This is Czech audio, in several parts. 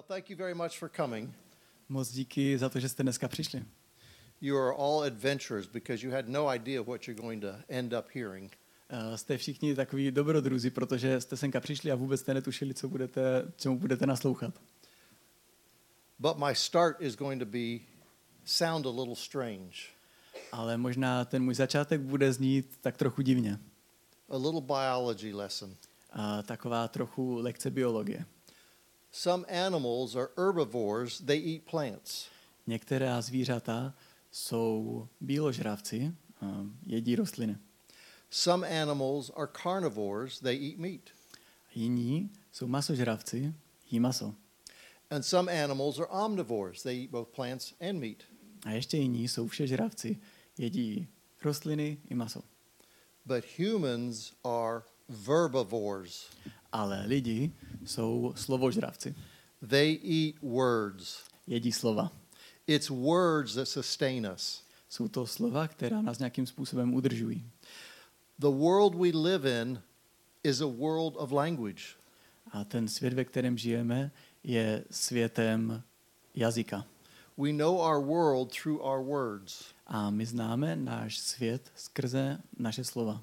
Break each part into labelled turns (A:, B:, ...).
A: Well, thank you very much for coming.
B: Moc díky za to, že jste dneska přišli.
A: You are all adventurers because you had no idea what you're going to end up hearing.
B: Uh, jste všichni takový dobrodruzi, protože jste senka přišli a vůbec jste netušili, co budete, čemu budete naslouchat.
A: But my start is going to be sound a little strange.
B: Ale možná ten můj začátek bude znít tak trochu divně.
A: A little biology lesson.
B: A taková trochu lekce biologie.
A: Some animals are herbivores, they eat plants.
B: Některá zvířata jsou bíložravci, jedí rostliny.
A: Some animals are carnivores, they eat meat.
B: Jiní jsou masožravci, jí maso.
A: And some animals are omnivores, they eat both plants and meat.
B: A ještě jiní jsou všežravci, jedí rostliny i maso.
A: But humans are verbivores.
B: Ale lidi jsou slovožravci.
A: They eat words.
B: Jedí slova.
A: It's words that sustain us.
B: Jsou to slova, která nás nějakým způsobem udržují.
A: The world we live in is a world of language.
B: A ten svět, ve kterém žijeme, je světem jazyka.
A: We know our world through our words.
B: A my známe náš svět skrze naše slova.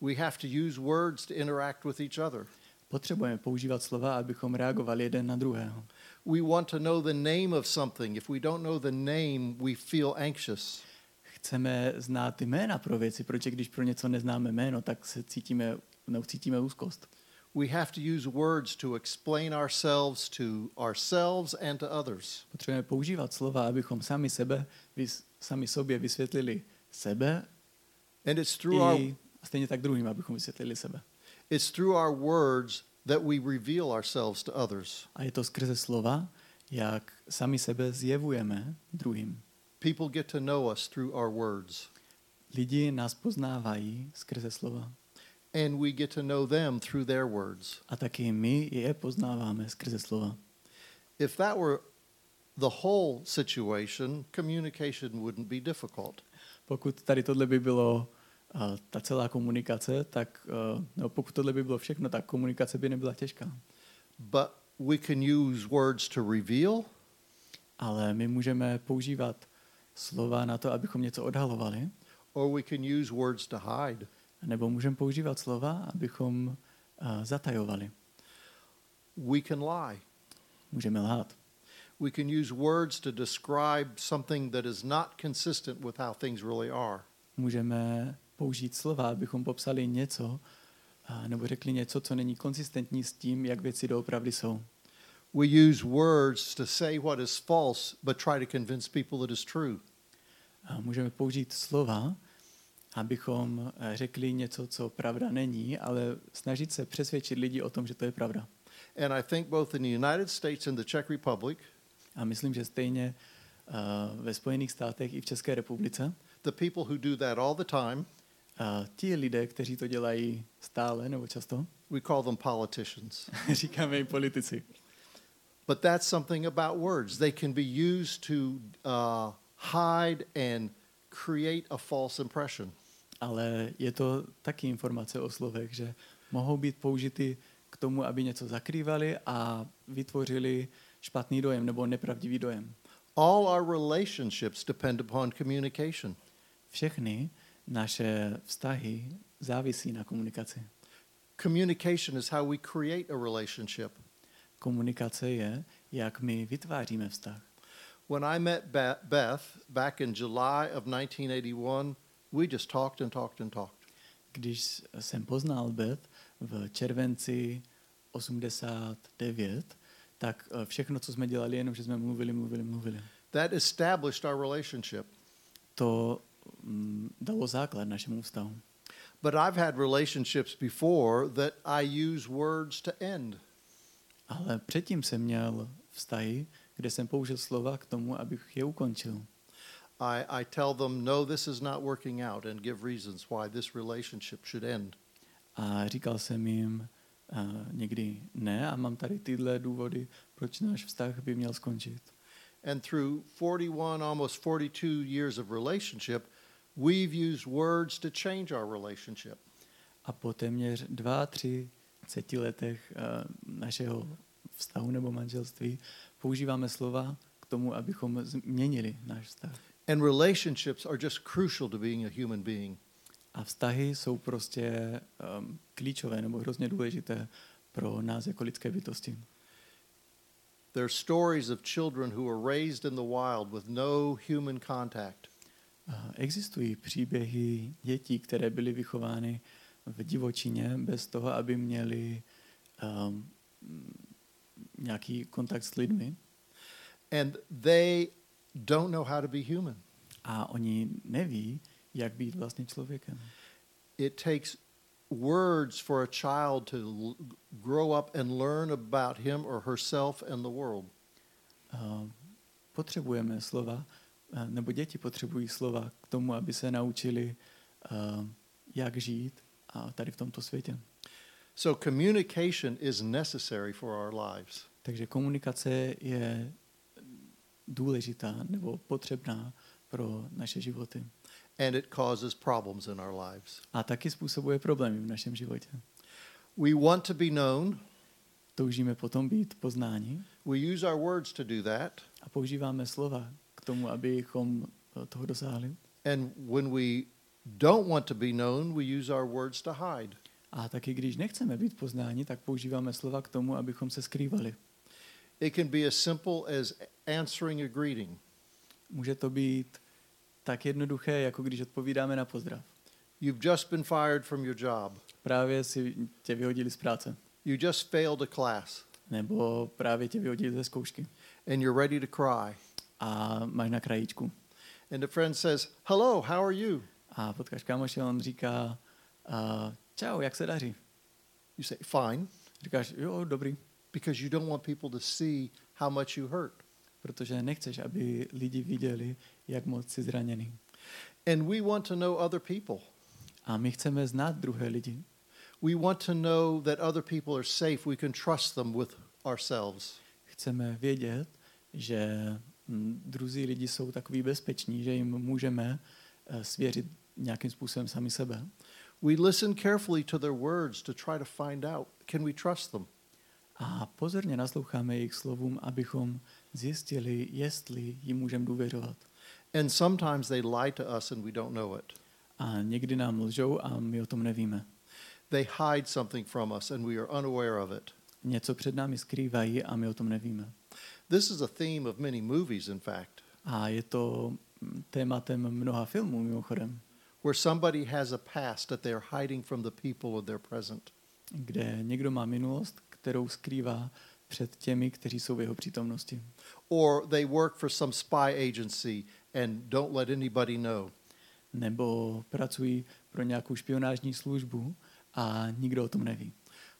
A: We have to use words to interact with each other.
B: Potřebujeme používat slova, abychom reagovali jeden na druhého.
A: We want to know the name of something. If we don't know the name, we feel anxious.
B: Chceme znát jména pro věci, protože když pro něco neznáme jméno, tak se cítíme, no, cítíme úzkost.
A: We have to use words to explain ourselves to ourselves and to others.
B: Potřebujeme používat slova, abychom sami sebe, vys, sami sobě vysvětlili sebe
A: And it's through our
B: i a stejně tak druhým, abychom vysvětlili sebe.
A: It's through our words that we reveal ourselves to others.
B: A je to skrze slova, jak sami sebe zjevujeme druhým.
A: People get to know us through our words,
B: Lidi nás poznávají skrze slova.
A: and we get to know them through their words.
B: A taky my je poznáváme skrze slova.
A: If that were the whole situation, communication wouldn't be difficult.
B: Pokud tady tohle by bylo ta celá komunikace, tak no, pokud tohle by bylo všechno, tak komunikace by nebyla těžká.
A: But we can use words to reveal,
B: Ale my můžeme používat slova na to, abychom něco odhalovali,
A: or we can use words to hide.
B: nebo můžeme používat slova, abychom uh, zatajovali.
A: We can lie.
B: Můžeme lhát.
A: We can use words to describe something that is not consistent with how things really are.
B: Můžeme použít slova, abychom popsali něco, nebo řekli něco, co není konsistentní s tím, jak věci doopravdy jsou.
A: We use words to say what is false, but try to convince people it is true.
B: A můžeme použít slova, abychom eh, řekli něco, co pravda není, ale snažit se přesvědčit lidi o tom, že to je pravda.
A: And I think both in the United States and the Czech Republic,
B: A myslím, že stejně uh, ve Spojených státech i v České republice
A: the people who do that all the time,
B: uh, ti lidé, kteří to dělají stále nebo často,
A: we call them politicians.
B: říkáme i politici.
A: But that's something about words. They can be used to uh, hide and create a false impression.
B: Ale je to taky informace o slovech, že mohou být použity k tomu, aby něco zakrývali a vytvořili špatný dojem nebo nepravdivý dojem.
A: All our relationships depend upon communication.
B: Všechny naše vztahy závisí na komunikaci.
A: Communication is how we create a relationship.
B: Komunikace je, jak my vytváříme vztah.
A: When I met Be- Beth back in July of 1981, we just talked and talked and talked.
B: Když jsem poznal Beth v červenci 89, tak eh, všechno, co jsme dělali, jenom, že jsme mluvili, mluvili, mluvili.
A: That established our relationship.
B: To dalo základ našemu vztahu.
A: But I've had relationships before that I use words to end.
B: Ale předtím jsem měl vztahy, kde jsem použil slova k tomu, abych je ukončil.
A: I, I tell them, no, this is not working out, and give reasons why this relationship should end.
B: A říkal jsem jim uh, někdy ne a mám tady tyhle důvody, proč náš vztah by měl skončit.
A: And through 41, almost 42 years of relationship, we've used words to change our relationship.
B: A po téměř dva, tři letech uh, našeho vztahu nebo manželství, používáme slova k tomu, abychom změnili náš vztah.
A: And relationships are just crucial to being a human being.
B: A vztahy jsou prostě um, klíčové nebo hrozně důležité pro nás jako lidské bytosti.
A: There are stories of children who were raised in the wild with no human contact.
B: Existují příběhy dětí, které byly vychovány v divočině bez toho, aby měli um, nějaký kontakt s lidmi.
A: And they don't know how to be human.
B: A oni neví, jak být vlastně člověkem.
A: It takes words for a child to l- grow up and learn about him or herself and the world.
B: Uh, potřebujeme slova, uh, nebo děti potřebují slova k tomu, aby se naučili, uh, jak žít a tady v tomto světě.
A: So communication is necessary for our lives.
B: Takže komunikace je důležitá nebo potřebná pro naše životy.
A: And it causes problems in our lives.
B: A taky způsobuje problémy v našem životě.
A: We want to be known.
B: Toužíme potom být poznáni
A: We use our words to do that.
B: a používáme slova k tomu, abychom eh, toho dosáhli.
A: And when we don't want to be known, we use our words to hide.
B: A taky když nechceme být poznáni, tak používáme slova k tomu, abychom se skrývali.
A: It can be as simple as answering a greeting.
B: Může to být tak jednoduché, jako když odpovídáme na pozdrav.
A: You've just been fired from your job.
B: Právě si tě vyhodili z práce.
A: You just failed a class
B: Nebo právě tě vyhodili ze zkoušky.
A: and you're ready to cry.
B: A máš na krajíčku.
A: And the friend says, Hello, how are you?
B: A potkáš kámoše a on říká, uh, čau, jak se daří?
A: You say, Fine,
B: Říkáš, jo, dobrý.
A: because you don't want people to see how much you hurt.
B: Protože nechceš, aby lidi viděli, jak moc jsi zraněný.
A: And we want to know other people.
B: A my chceme znát druhé lidi.
A: We want to know that other people are safe. We can trust them with ourselves.
B: Chceme vědět, že mm, druzí lidi jsou takový bezpeční, že jim můžeme eh, svěřit nějakým způsobem sami sebe.
A: We listen carefully to their words to try to find out can we trust them?
B: A pozorně nasloucháme jejich slovům, abychom zjistili, jestli jim můžeme důvěřovat.
A: And sometimes they lie to us and we don't know it.
B: A někdy nám lžou a my o tom nevíme.
A: They hide something from us and we are unaware of it.
B: Něco před námi skrývají a my o tom nevíme.
A: This is a theme of many movies, in fact,
B: A je to mm, tématem mnoha filmů mimochodem,
A: where somebody has a past that they are hiding from the people of their present.
B: kde někdo má minulost, kterou skrývá před těmi, kteří jsou v jeho přítomnosti.
A: Or they work for some spy agency and don't let anybody know.
B: Nebo pracují pro nějakou špionážní službu a nikdo o tom neví.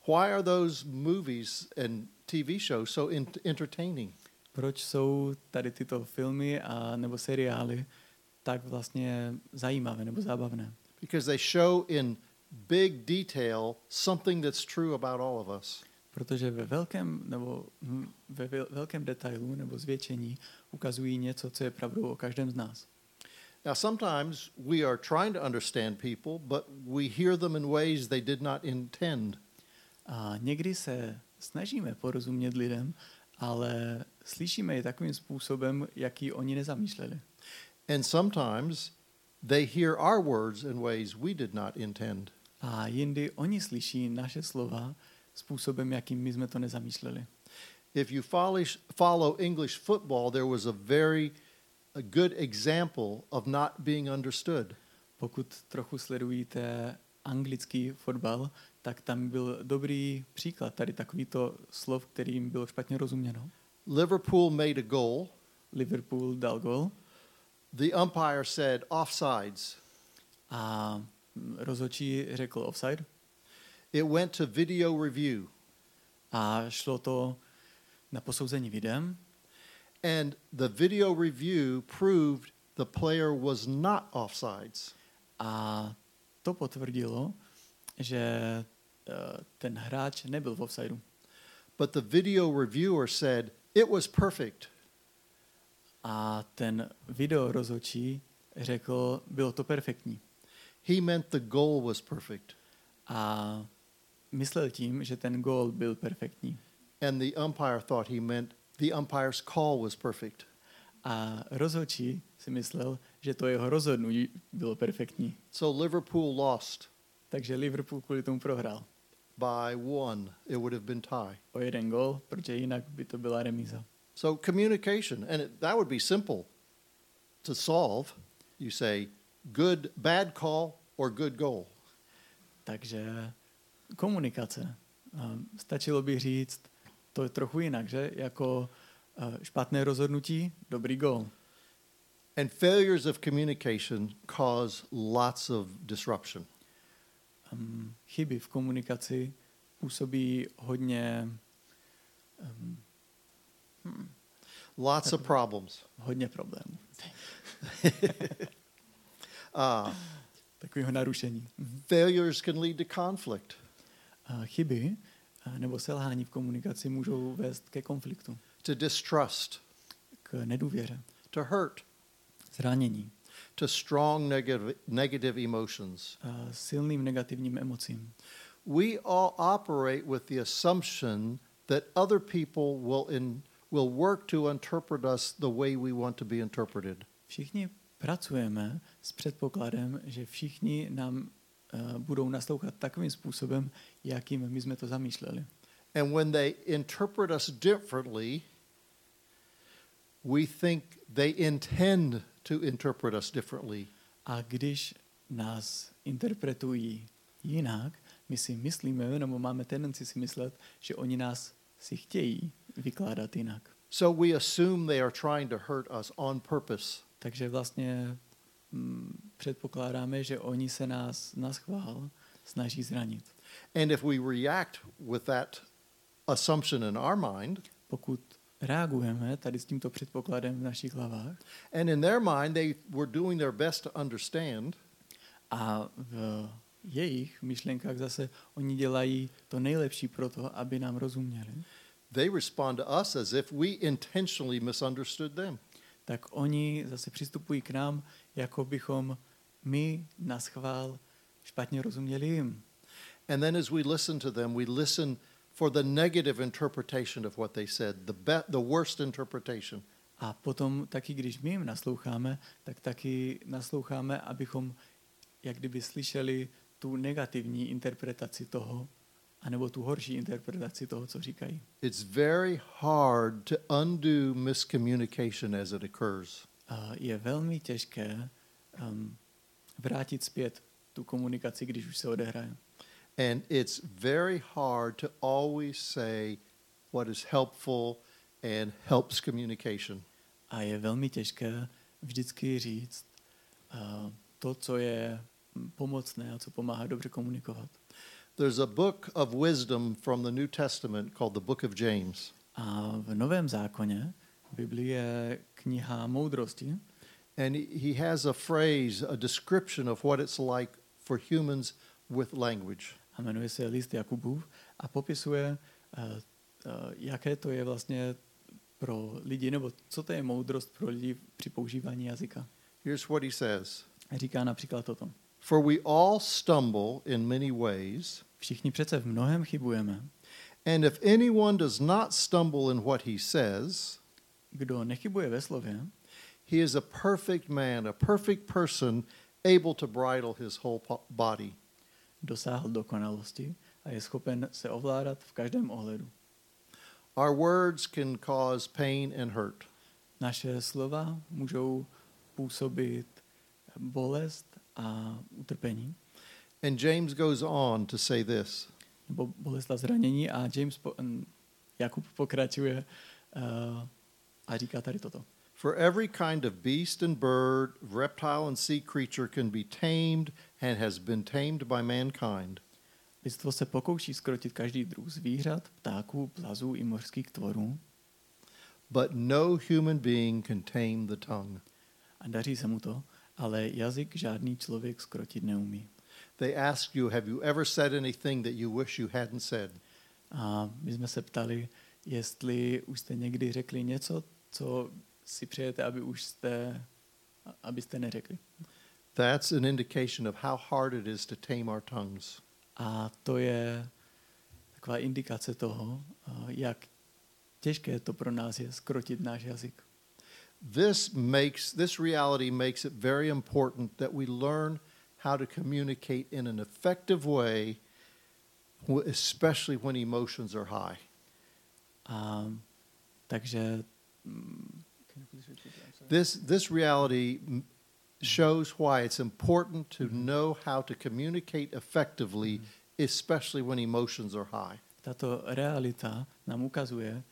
A: Why are those movies and TV shows so in- entertaining?
B: Proč jsou tady tyto filmy a nebo seriály tak vlastně zajímavé nebo zábavné?
A: Because they show in big detail something that's true about all of us.
B: Protože ve velkém, nebo hm, ve vel- velkém detailu nebo zvětšení ukazují něco, co je pravdou o každém z nás.
A: Now, sometimes we are trying to understand people, but we hear them in ways they did not intend.
B: A někdy se snažíme porozumět lidem, ale slyšíme je takovým způsobem, jaký oni nezamýšleli.
A: And sometimes they hear our words in ways we did not intend.
B: A jindy oni slyší naše slova způsobem, jakým my jsme to nezamýšleli.
A: If you follow, follow English football, there was a very a good example of not being understood.
B: Pokud trochu sledujíte anglický fotbal, tak tam byl dobrý příklad tady takovýto slov, kterým bylo špatně rozuměno.
A: Liverpool made a goal.
B: Liverpool dal gol
A: The umpire said offsides.
B: a rozhodčí řekl offside
A: It went to video review.
B: a šlo to na posouzení videem
A: And the video review proved the player was not offsides.
B: a to potvrdilo, že eh, ten hráč nebyl v offsideu.
A: But the video reviewer said it was perfect.
B: A ten video rozhodčí řekl, bylo to perfektní.
A: He meant the goal was perfect.
B: A myslel tím, že ten gól byl perfektní.
A: and the umpire thought he meant the umpire's call was perfect.
B: A rozhodčí si myslel, že to jeho rozhodnutí bylo perfektní.
A: So Liverpool lost
B: Takže Liverpool kvůli tomu prohrál.
A: by one. It would have been tie.
B: O jeden gol, protože jinak by to byla remíza.
A: So communication, and it, that would be simple to solve. You say good, bad call or good goal.
B: Takže komunikace. Stačilo by říct to je trochu jinak, že? Jako špatné rozhodnutí, dobrý gol.
A: And failures of communication cause lots of disruption.
B: Um, chyby v komunikaci působí hodně, um,
A: Lots of problems.
B: hodně problémů.
A: Uh,
B: Takového narušení. Mhm.
A: failures can lead to conflict.
B: Chyby nebo selhání v komunikaci můžou vést ke konfliktu,
A: to distrust,
B: k nedůvěře,
A: to hurt,
B: zranění,
A: to strong negative, negative emotions.
B: a silným negativním emocím.
A: We all operate with the assumption that other people will, in, will work to interpret us the way we want to be interpreted.
B: Všichni pracujeme s předpokladem, že všichni nám budou naslouchat takovým způsobem, jakým my jsme to zamýšleli.
A: And when they interpret us differently, we think they intend to interpret us differently.
B: A když nás interpretují jinak, my si myslíme, nebo máme tendenci si myslet, že oni nás si chtějí vykládat jinak.
A: So we assume they are trying to hurt us on purpose.
B: Takže vlastně předpokládáme, že oni se nás na schvál snaží zranit.
A: And if we react with that assumption in our mind,
B: Pokud reagujeme tady s tímto předpokladem v našich hlavách
A: and in their mind they were doing their best to understand,
B: a v jejich myšlenkách zase oni dělají to nejlepší pro to, aby nám rozuměli,
A: they respond to us as if we intentionally misunderstood them.
B: Tak oni zase přistupují k nám, jako bychom my na schvál špatně rozuměli jim.
A: And then as we listen to them, we listen for the negative interpretation of what they said, the, be- the worst interpretation.
B: A potom taky, když my jim nasloucháme, tak taky nasloucháme, abychom jak kdyby slyšeli tu negativní interpretaci toho, anebo tu horší interpretaci toho, co říkají.
A: It's very hard to undo miscommunication as it occurs.
B: Je velmi těžké um, vrátit zpět tu komunikaci, když už se odehraje.
A: And it's very hard to always say what is helpful and helps communication.
B: A je velmi těžké vždycky říct uh, to, co je mm, pomocné a co pomáhá dobře komunikovat.
A: There's a book of wisdom from the New Testament called the Book of James.
B: A v Novém zákoně je kniha moudrosti
A: And he has a phrase, a description of what it's like for humans with language.
B: a jmenuje se List Jakubův a popisuje, uh, uh, jaké to je vlastně pro lidi, nebo co to je moudrost pro lidi při používání jazyka.
A: Here's what he says
B: Říká například toto.
A: For we all stumble in many ways,
B: Všichni přece v mnohem chybujeme.
A: and if anyone does not stumble in what he says,
B: Kdo nechybuje ve slově,
A: he is a perfect man, a perfect person, able to bridle his whole body.
B: dosáhl dokonalosti a je schopen se ovládat v každém ohledu.
A: Our words can cause pain and hurt.
B: Naše slova můžou působit bolest a utrpení,
A: And James goes on to say this
B: nebo bolest zranění a James po, Jakub pokračuje uh, a říká tady toto.
A: For every kind of beast and bird, reptile and sea creature can be tamed and has been tamed by mankind.
B: Lidstvo se pokouší skrotit každý druh zvířat, ptáků, plazů i mořských tvorů
A: But no human being can tame the tongue.
B: a daří se mu to, ale jazyk žádný člověk skrotit neumí.
A: They ask you, Have you ever said anything that you wish you hadn't said?
B: A my jsme se ptali, jestli už jste někdy řekli něco, co si přejete, aby už jste, abyste neřekli.
A: That's an indication of how hard it is to tame our tongues.
B: A to je taková indikace toho, jak těžké to pro nás je skrotit náš jazyk.
A: This makes this reality makes it very important that we learn how to communicate in an effective way, especially when emotions are high.
B: A takže mm, can you please repeat that? I'm sorry.
A: This this reality shows why it's important to know how to communicate effectively, especially when emotions are high.
B: tato realita nám ukazuje,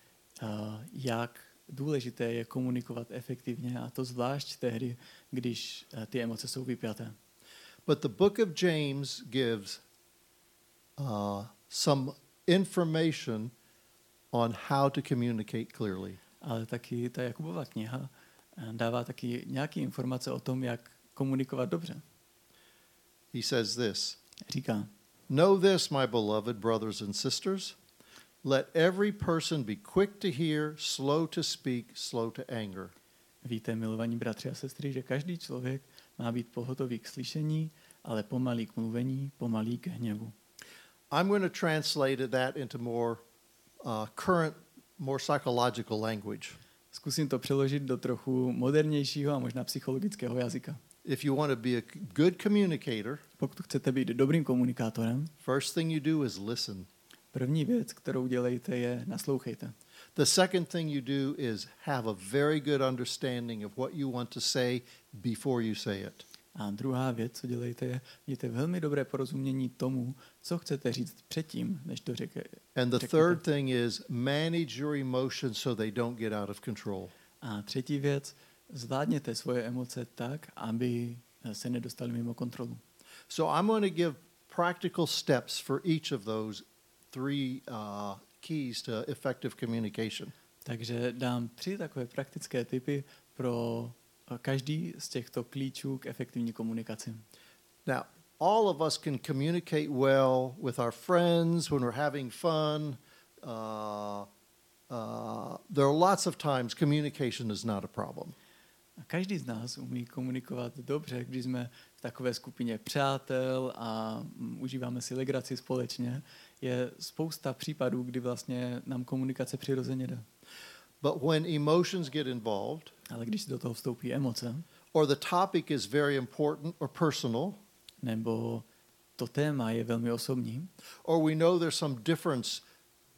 B: uh, jak důležité je komunikovat efektivně a to zvlášť tehdy, když uh, ty emoce jsou vypjaté.
A: But the book of James gives uh, some information on how to communicate clearly.
B: Ale taky ta Jakubova kniha uh, dává taky nějaké informace o tom, jak komunikovat dobře.
A: He says this
B: Říká,
A: Know this, my beloved brothers and sisters. Let every person be quick to hear, slow to speak, slow to anger.
B: víte, milovaní bratři a sestry, že každý člověk má být pohotový k slyšení, ale pomalý k mluvení, pomalý k hněvu.
A: I'm going to translate that into more uh, current, more psychological language.
B: Zkusím to přeložit do trochu modernějšího a možná psychologického jazyka.
A: If you want to be a good communicator,
B: Pokud chcete být dobrým komunikátorem,
A: first thing you do is listen.
B: První věc, kterou dělejte, je naslouchejte.
A: The second thing you do is have a very good understanding of what you want to say before you say it.
B: A druhá věc, co dělejte, je mějte velmi dobré porozumění tomu, co chcete říct předtím, než to řekne.
A: And the
B: řeknete.
A: third thing is manage your emotions so they don't get out of control.
B: A třetí věc, zvládněte svoje emoce tak, aby se nedostali mimo kontrolu.
A: So I'm going to give practical steps for each of those three uh, keys to effective communication.
B: Takže dám tři takové praktické typy pro eh, každý z těchto klíčů k efektivní komunikaci.
A: Now, all of us can communicate well with our friends when we're having fun. Uh, uh, there are lots of times communication is not a problem.
B: A každý z nás umí komunikovat dobře, když jsme v takové skupině přátel a mm, užíváme si legraci společně. Je spousta případů, kdy vlastně nám komunikace přirozeně jde.
A: But when emotions get involved,
B: Ale když do toho vstoupí emoce,
A: or the topic is very important or personal,
B: nebo to téma je velmi osobní,
A: or we know there's some difference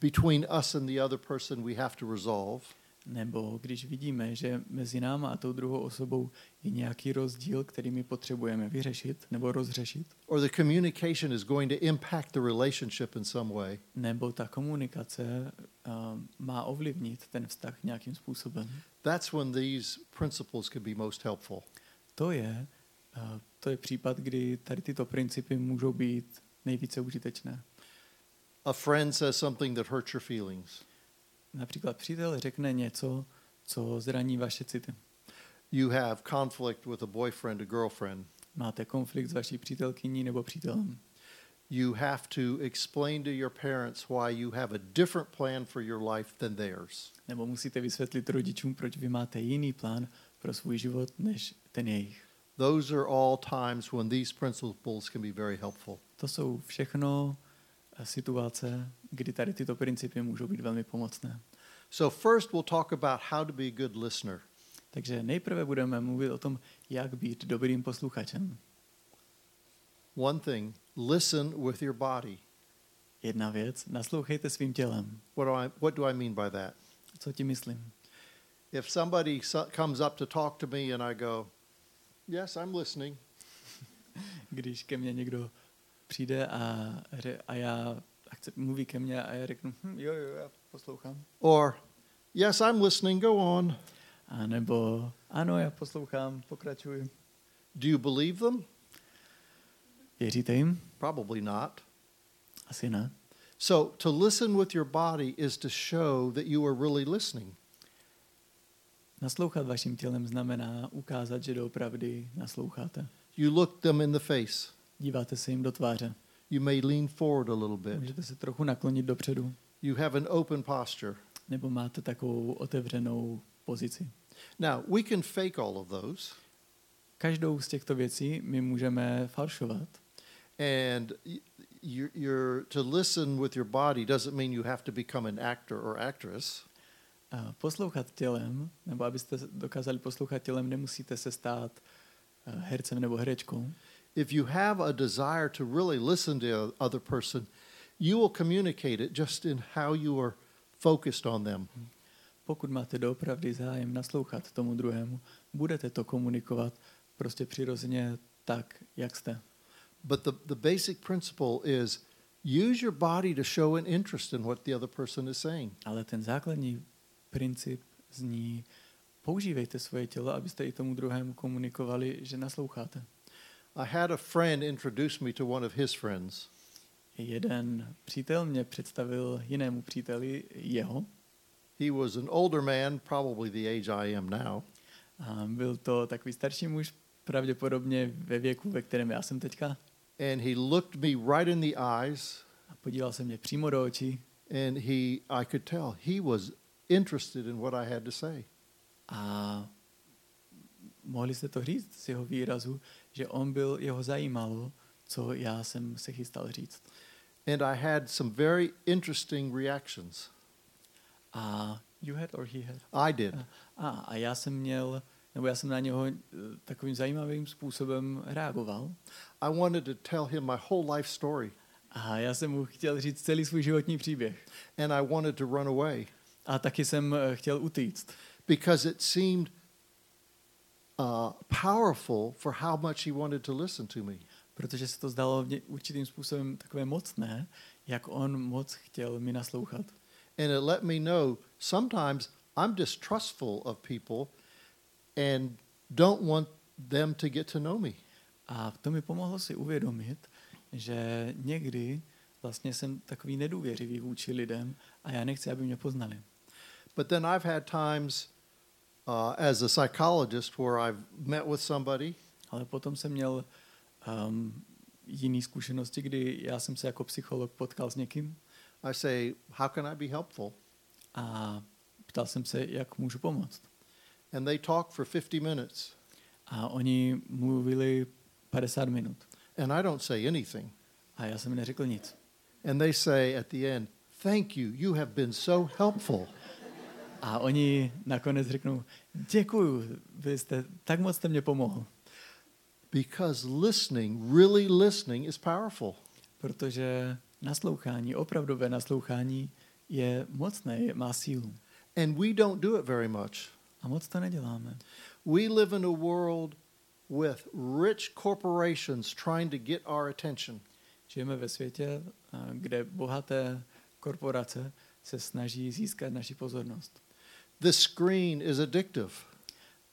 A: between us and the other person we have to resolve,
B: nebo když vidíme, že mezi náma a tou druhou osobou je nějaký rozdíl, který my potřebujeme vyřešit nebo rozřešit,
A: or the communication is going to impact the relationship in some way,
B: nebo ta komunikace uh, má ovlivnit ten vztah nějakým způsobem,
A: that's when these principles can be most helpful.
B: to je, uh, to je případ, kdy tady tyto principy můžou být nejvíce užitečné.
A: A friend says something that hurts your feelings.
B: Například přítel řekne něco, co zraní vaše city.
A: You have conflict with a boyfriend, a girlfriend.
B: Máte konflikt s vaší přítelkyní nebo přítelem.
A: You have to explain to your parents why you have a different plan for your life than theirs.
B: Nebo musíte vysvětlit rodičům, proč vy máte jiný plán pro svůj život než ten jejich.
A: Those are all times when these principles can be very helpful.
B: To jsou všechno situace, kdy tady tyto principy můžou být velmi pomocné.
A: So, first, we'll talk about how to be a good listener.
B: Takže nejprve budeme mluvit o tom, jak být dobrým posluchačem.
A: One thing listen with your body.
B: Jedna věc, naslouchejte svým tělem.
A: What do I, what do I mean by that?
B: Co ti myslím?
A: If somebody so- comes up to talk to me and I go, Yes, I'm listening,
B: Když ke mně někdo přijde a, a já a chce, mluví ke mně a já řeknu, hm, jo, jo, já poslouchám.
A: or Yes, I'm listening, go on.
B: A nebo ano, já poslouchám, pokračuji.
A: Do you believe them?
B: Věříte jim?
A: Probably not.
B: Asi ne.
A: So, to listen with your body is to show that you are really listening.
B: Naslouchat vaším tělem znamená ukázat, že doopravdy nasloucháte.
A: You look them in the face.
B: Díváte se jim do tváře.
A: You may lean forward a little bit.
B: Můžete se trochu naklonit dopředu.
A: You have an open posture.
B: Nebo máte takovou otevřenou pozici.
A: Now, we can fake all of those,
B: Každou z těchto věcí my můžeme falšovat.
A: and you're, you're, to listen with your body doesn't mean you have to become an actor or actress.
B: A poslouchat tělem, nebo abyste dokázali poslouchat tělem, nemusíte se stát eh, hercem nebo herečkou.
A: If you have a desire to really listen to the other person, you will communicate it just in how you are focused on them.
B: Pokud máte doopravdy zájem naslouchat tomu druhému, budete to komunikovat prostě přirozeně tak, jak jste.
A: But the, the basic principle is use your body to show an interest in what the other person is saying.
B: Ale ten základní princip zní, používejte svoje tělo, abyste i tomu druhému komunikovali, že nasloucháte.
A: I had a friend introduce me to one of his friends.
B: Jeden přítel mě představil jinému příteli jeho.
A: He was an older man, probably the age I am now.
B: A byl to takový starší muž, pravděpodobně ve věku, ve kterém já jsem teďka.
A: And he looked me right in the eyes
B: A podíval se mě přímo do očí
A: and he I could tell he was interested in what I had to say.
B: a mohli jste to říct z jeho výrazu, že on byl, jeho zajímalo, co já jsem se chystal říct.
A: And I had some very interesting reactions.
B: A you had or he had?
A: I did.
B: A, a já jsem měl, nebo já jsem na něho eh, takovým zajímavým způsobem reagoval.
A: I wanted to tell him my whole life story
B: A já jsem mu chtěl říct celý svůj životní příběh.
A: and I wanted to run away
B: A taky jsem eh, chtěl utíct,
A: because it seemed uh, powerful for how much he wanted to listen to me.
B: protože se to zdalo určitým způsobem takové mocné, jak on moc chtěl mi naslouchat.
A: And it let me know sometimes I'm distrustful of people and don't want them to get to know me.
B: A to mi pomohlo si uvědomit, že někdy vlastně jsem takový nedůvěřivý vůči lidem a já nechci, aby mě poznali.
A: But then I've had times uh, as a psychologist where I've met with somebody
B: Ale potom jsem měl um, jiné zkušenosti, kdy já jsem se jako psycholog potkal s někým
A: I say, How can I be helpful?
B: a ptal jsem se, jak můžu pomoct.
A: And they talk for 50 minutes,
B: A oni mluvili 50 minut
A: and I don't say anything.
B: a já jsem neřekl nic.
A: And they say at the end, Thank you, you have been so helpful.
B: A oni nakonec řeknou, děkuju, vy jste, tak moc jste mě pomohl.
A: Because listening, really listening, is powerful.
B: Protože naslouchání, opravdové naslouchání je mocné, je, má sílu.
A: And we don't do it very much.
B: A moc to neděláme.
A: We live in a world with rich corporations trying to get our attention.
B: Žijeme ve světě, a, kde bohaté korporace se snaží získat naši pozornost.
A: This screen is addictive.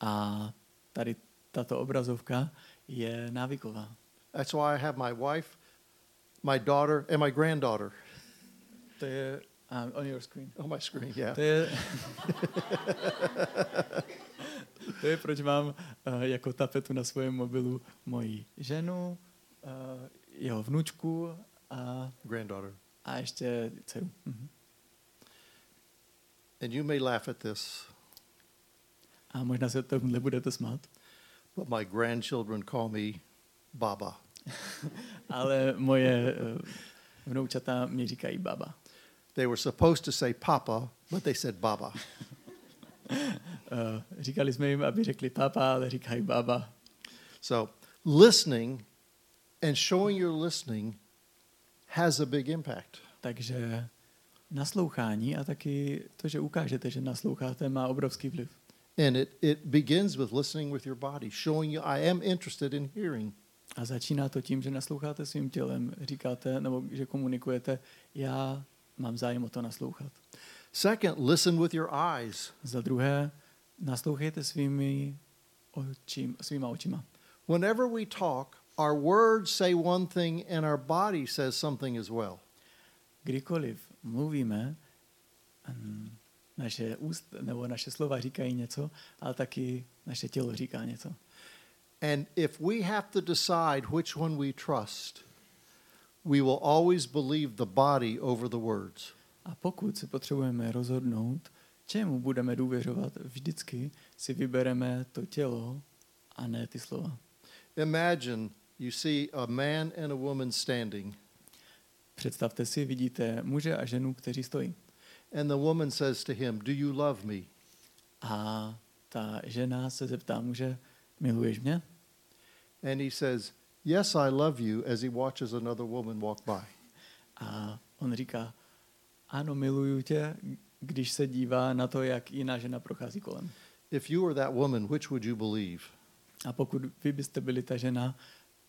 B: A tady tato obrazovka je návyková.
A: That's why I have my wife, my daughter, and my granddaughter
B: To je uh, on your screen.
A: on my screen. Yeah.
B: To je, to je proč mám uh, jako tapetu na svém mobilu moji ženu, uh, jeho vnučku a,
A: Granddaughter.
B: a ještě dceru. Mhm.
A: And you may laugh at this,
B: A možná se tomuhle budete smát,
A: but my grandchildren call me Baba.
B: ale moje uh, vnoučata mi říkají baba.
A: They were supposed to say Papa, but they said Baba.
B: Uh, říkali jsme jim, aby řekli papa, ale říkají baba.
A: So listening and showing you're listening has a big impact.
B: Takže naslouchání a taky to, že ukážete, že nasloucháte, má obrovský vliv.
A: And it, it begins with listening with your body, showing you I am interested in hearing.
B: A začíná to tím, že nasloucháte svým tělem, říkáte, nebo že komunikujete, já mám zájem o to naslouchat.
A: Second, listen with your eyes.
B: Za druhé, naslouchejte svými očím, svýma očima.
A: Whenever we talk, our words say one thing and our body says something as well.
B: Kdykoliv mluvíme, naše úst nebo naše slova říkají něco, ale taky naše tělo říká něco.
A: And if we have to decide which one we trust, we will always believe the body over the words.
B: A pokud se potřebujeme rozhodnout, čemu budeme důvěřovat, vždycky si vybereme to tělo a ne ty slova.
A: Imagine you see a man and a woman standing.
B: Představte si, vidíte muže a ženu, kteří stojí.
A: And the woman says to him, Do you love me?
B: A ta žena se zeptá muže, miluješ mě?
A: And he says, Yes, I love you, as he watches another woman walk by.
B: A on říká, ano, miluju tě, když se dívá na to, jak jiná žena prochází kolem.
A: If you were that woman, which would you believe?
B: A pokud vy byste byli ta žena,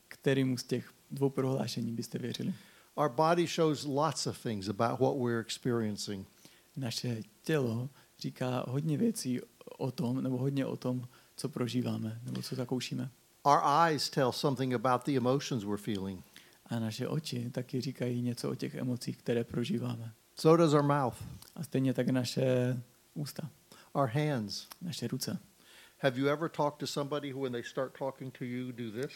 B: kterému z těch dvou prohlášení byste věřili?
A: Our body shows lots of things about what we're experiencing.
B: Naše tělo říká hodně věcí o tom, nebo hodně o tom, co prožíváme, nebo co zakoušíme.
A: Our eyes tell something about the emotions we're feeling.
B: A naše oči taky říkají něco o těch emocích, které prožíváme.
A: So does our mouth,
B: A stejně tak naše ústa,
A: our hands.
B: naše ruce.
A: Have you ever talked to somebody who, when they start talking to you, do this?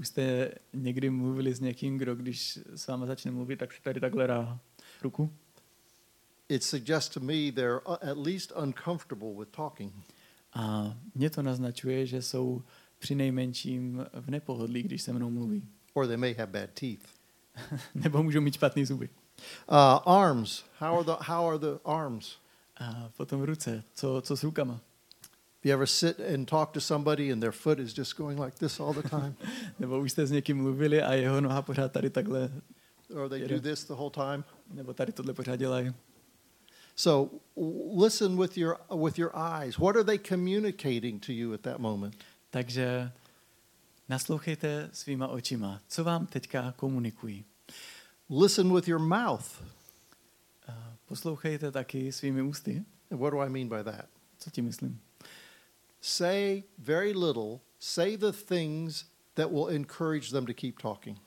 B: Už jste někdy mluvili s někým, kdo když s váma začne mluvit, tak si tady takhle dá ruku?
A: It suggests to me they're uh, at least uncomfortable with talking.
B: A mě to naznačuje, že jsou při nejmenším v nepohodlí, když se mnou mluví.
A: or they may have bad teeth.
B: Nebo můžou mít špatný zuby.
A: Uh, arms. How are the how are the arms?
B: A potom ruce. Co, co s rukama?
A: You ever sit and talk to somebody and their foot is just going like this all the time,
B: Nebo už jste s někým mluvili a jeho noha pořád tady takhle,
A: or they do this the whole time?
B: nebo tady tohle pořád dělají.
A: So listen with your with your eyes. What are they communicating to you at that moment?
B: Takže naslouchejte svýma očima. Co vám teďka komunikují?
A: Listen with your mouth.
B: Poslouchejte taky svými ústy.
A: And what do I mean by that?
B: Co ti myslím?
A: Say very little. Say the things that will encourage them to keep talking.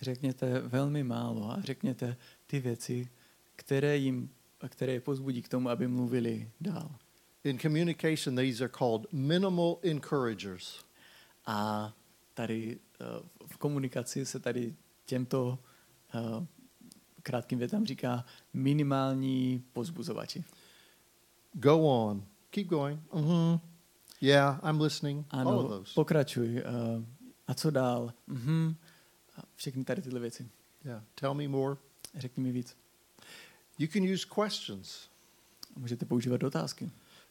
B: Řekněte velmi málo a řekněte ty věci, které jim které je pozbudí k tomu, aby mluvili dál.
A: In communication, these are called minimal encouragers.
B: A tady eh, v komunikaci se tady těmto eh, krátkým větám říká minimální pozbuzovači.
A: Go on. Keep going. Mm-hmm. Yeah, I'm listening. All of
B: Ano,
A: those.
B: pokračuj. eh, A co dál? Mhm. A všechny tady tyhle věci.
A: Yeah. Tell me more.
B: Řekni mi víc.
A: You can use questions,
B: Můžete používat otázky.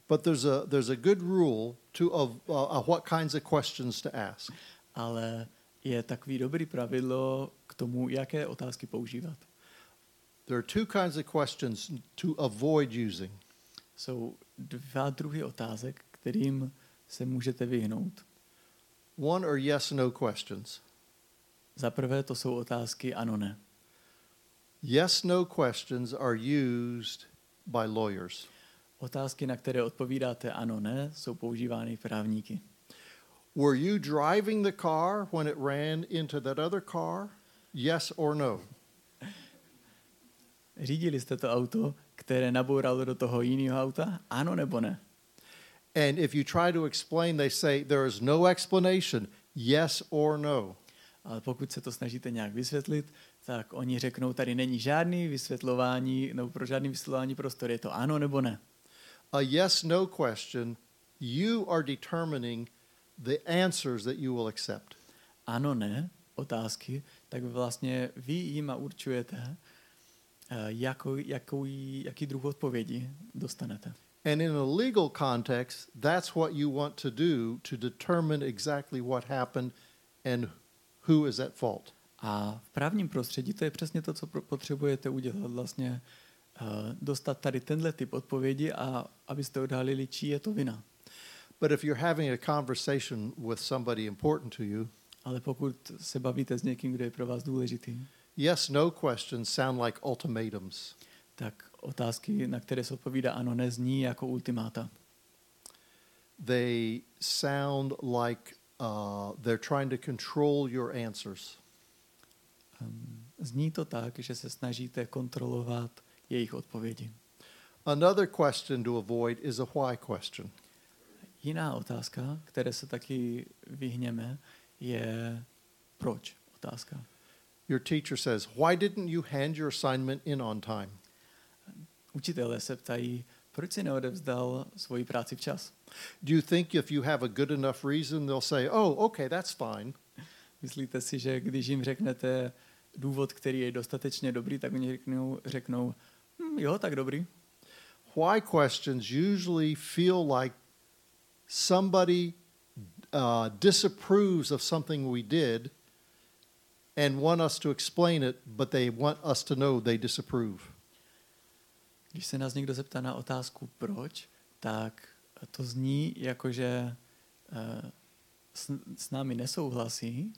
A: but there's a there's a good rule to of uh, uh, what kinds of questions to ask.
B: Ale je takový dobrý pravidlo k tomu, jaké otázky používat.
A: There are two kinds of questions to avoid using.
B: Jsou dva druhy otázek, kterým se můžete vyhnout.
A: One are yes no questions.
B: Za prvé to jsou otázky ano ne.
A: Yes no questions are used by lawyers.
B: Otázky, na které odpovídáte ano ne, jsou používány právníky.
A: Were you driving the car when it ran into that other car? Yes or no?
B: Řídili jste to auto, které nabouralo do toho jiného auta? Ano nebo ne?
A: And if you try to explain, they say there is no explanation, yes or no.
B: Ale pokud se to snažíte nějak vysvětlit, tak oni řeknou, tady není žádný vysvětlování, nebo pro žádný vysvětlování prostor, je to ano nebo ne.
A: A yes no question, you are determining the answers that you will accept.
B: Ano, ne, otázky, tak vlastně vy jima určujete, eh, jakou, jakou, jaký druh odpovědi dostanete.
A: And in a legal context, that's what you want to do to determine exactly what happened and who is at fault.
B: A v právním prostředí to je přesně to, co potřebujete udělat, vlastně eh, dostat tady tenhle typ odpovědi a abyste odhalili, čí je to vina.
A: But if you're having a conversation with somebody important to you,
B: Ale pokud se bavíte s někým, kdo je pro vás důležitý,
A: yes no questions sound like ultimatums.
B: tak otázky, na které se odpovídá ano, nezní jako ultimáta.
A: They sound like uh, they're trying to control your answers.
B: Um, zní to tak, že se snažíte kontrolovat jejich odpovědi.
A: Another question to avoid is a why question.
B: Jiná otázka, které se taky vyhněme, je proč otázka.
A: Your teacher says, Why didn't you hand your assignment in on time?
B: Učitelé se ptají, proč si neodevzdal svoji práci včas?
A: Do you think if you have a good enough reason, they'll say, Oh, okay, that's fine?
B: Myslíte si, že když jim řeknete, důvod, který je dostatečně dobrý, tak oni řeknou, řeknou hm, jo, tak dobrý.
A: Why questions usually feel like somebody uh, disapproves of something we did and want us to explain it, but they want us to know they disapprove.
B: Když se nás někdo zeptá na otázku proč, tak to zní jako, že uh, s, s námi nesouhlasí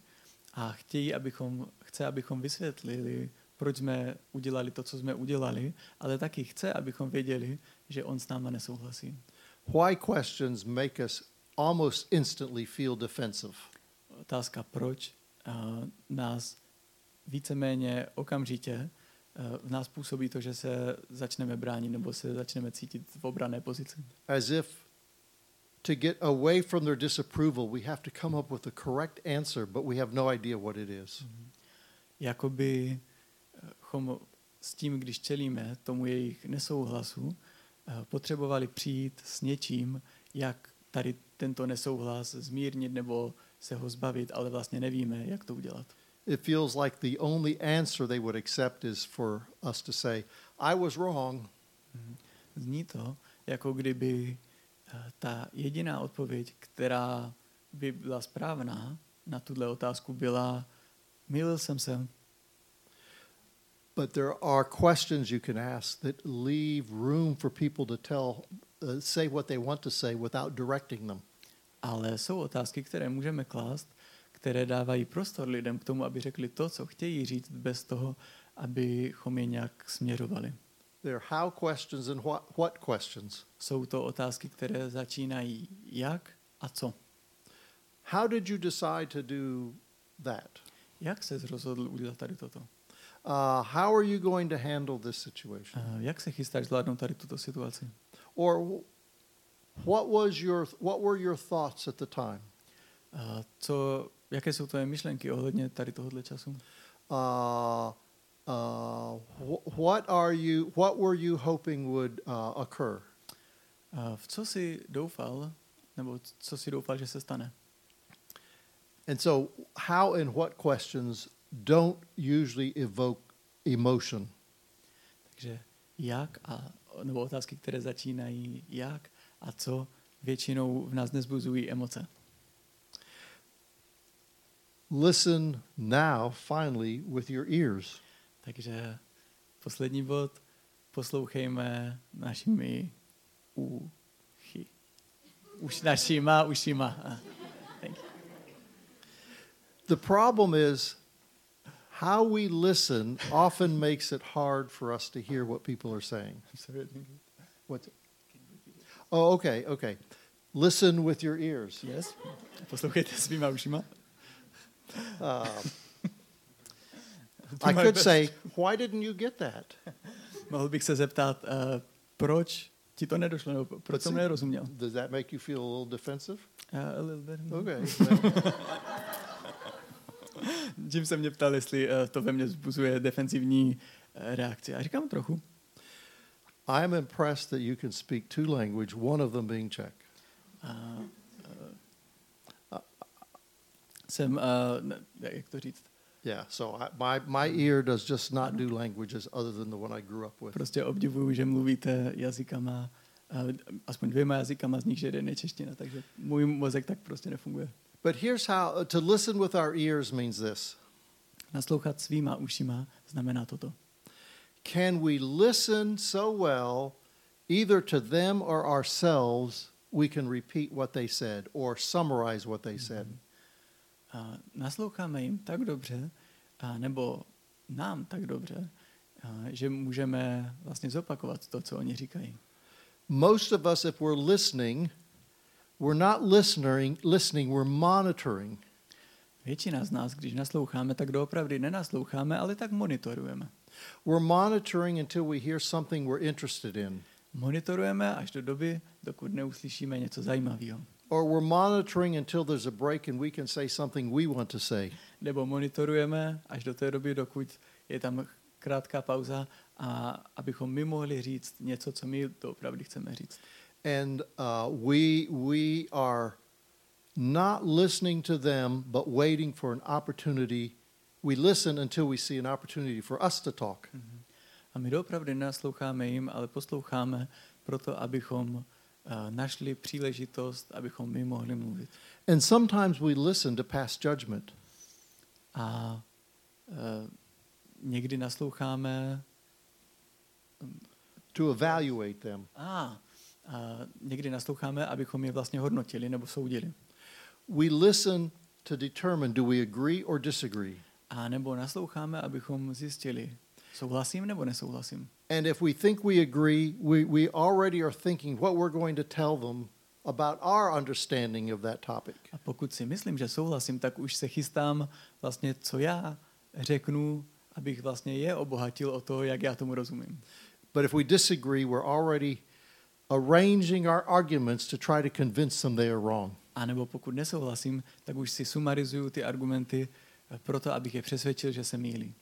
B: a chtějí, abychom, chce, abychom vysvětlili, proč jsme udělali to, co jsme udělali, ale taky chce, abychom věděli, že on s náma nesouhlasí.
A: Why questions make us almost instantly feel defensive.
B: Otázka proč uh, nás víceméně okamžitě v nás působí to, že se začneme bránit nebo se začneme cítit v obrané pozici.
A: As if to get away from their disapproval, we have to come up with the correct answer, but we have no idea what it is.
B: Jakoby chom s tím, když čelíme tomu jejich nesouhlasu, eh, potřebovali přijít s něčím, jak tady tento nesouhlas zmírnit nebo se ho zbavit, ale vlastně nevíme, jak to udělat.
A: It feels like the only answer they would accept is for us to say, I was wrong.
B: Zní to, jako kdyby eh, ta jediná odpověď, která by byla správná na tuhle otázku, byla milil jsem se.
A: But there are questions you can ask that leave room for people to tell, uh, say what they want to say without directing them.
B: Ale jsou otázky, které můžeme klást, které dávají prostor lidem k tomu, aby řekli to, co chtějí říct, bez toho, abychom je nějak směřovali.
A: There are how questions and what, what questions.
B: Jsou to otázky, které začínají jak a co.
A: How did you decide to do that?
B: Jak se rozhodl udělat tady toto?
A: Uh, how are you going to handle this situation?
B: A jak se chystáš zvládnout tady tuto situaci?
A: Or what was your what were your thoughts at the time?
B: A co, jaké jsou tvoje myšlenky ohledně tady tohohle času?
A: Uh, uh, wh- what are you what were you hoping would uh, occur?
B: A v co jsi doufal, nebo co si doufal, že se stane?
A: And so how and what questions don't usually evoke emotion.
B: Takže jak a, nebo otázky, které začínají jak a co většinou v nás nezbuzují emoce.
A: Listen now finally with your ears.
B: Takže poslední bod, poslouchejme našimi uchy. Už našima ušima. Thank you.
A: The problem is how we listen often makes it hard for us to hear what people are saying. What's Oh, okay, okay. Listen with your ears.
B: Yes? Poslouchejte svýma ušima. Do
A: I could say, why didn't you get that?
B: Mohl bych se zeptat, uh, proč ti to nedošlo, nebo proč jsem nerozuměl?
A: Does that make you feel a little defensive?
B: Uh, a little bit.
A: Okay.
B: Jim se mě ptal, jestli uh, to ve mně vzbuzuje defensivní uh, reakci. A říkám trochu.
A: I am impressed that you can speak two language, one of them being Czech.
B: Uh, uh, jsem, uh, jak to říct,
A: Yeah, so I, my, my ear does just not do languages other than the one I grew up with.
B: prostě obdivuju, že mluvíte jazykama, uh, aspoň dvěma jazykama, z nich jeden je čeština, takže můj mozek tak prostě nefunguje.
A: But here's how to listen with our ears means this
B: Naslouchat svýma ušima znamená toto.
A: Can we listen so well, either to them or ourselves, we can repeat what they said or summarize what they said?
B: A nasloucháme jim tak dobře, a nebo nám tak dobře, a že můžeme vlastně zopakovat to, co oni říkají.
A: Most of us, if we're listening, we're not listening, listening, we're monitoring.
B: Většina z nás, když nasloucháme, tak doopravdy nenasloucháme, ale tak monitorujeme.
A: We're monitoring until we hear something we're interested in.
B: Monitorujeme až do doby, dokud neuslyšíme něco zajímavého.
A: Or we're monitoring until there's a break and we can say something we want to say.
B: Nebo monitorujeme až do té doby, dokud je tam krátká pauza, a abychom my mohli říct něco, co my doopravdy chceme říct.
A: And uh, we, we are not listening to them, but waiting for an opportunity We listen until we see an opportunity for us to talk.
B: A my doopravdy nenasloucháme jim, ale posloucháme proto, abychom našli příležitost, abychom my mohli mluvit.
A: And sometimes we listen to pass judgment.
B: A uh, někdy nasloucháme
A: to evaluate them.
B: a, a někdy nasloucháme, abychom je vlastně hodnotili nebo soudili.
A: We listen to determine do we agree or disagree.
B: A nebo nasloucháme, abychom zjistili, souhlasím nebo nesouhlasím.
A: And if we think we agree, we, we already are thinking what we're going to tell them about our understanding of that topic.
B: A pokud si myslím, že souhlasím, tak už se chystám vlastně, co já řeknu, abych vlastně je obohatil o to, jak já tomu rozumím.
A: But if we disagree, we're already arranging our arguments to try to convince them they are wrong.
B: A nebo pokud nesouhlasím, tak už si sumarizuju ty argumenty eh, proto, abych je přesvědčil, že se mýlí.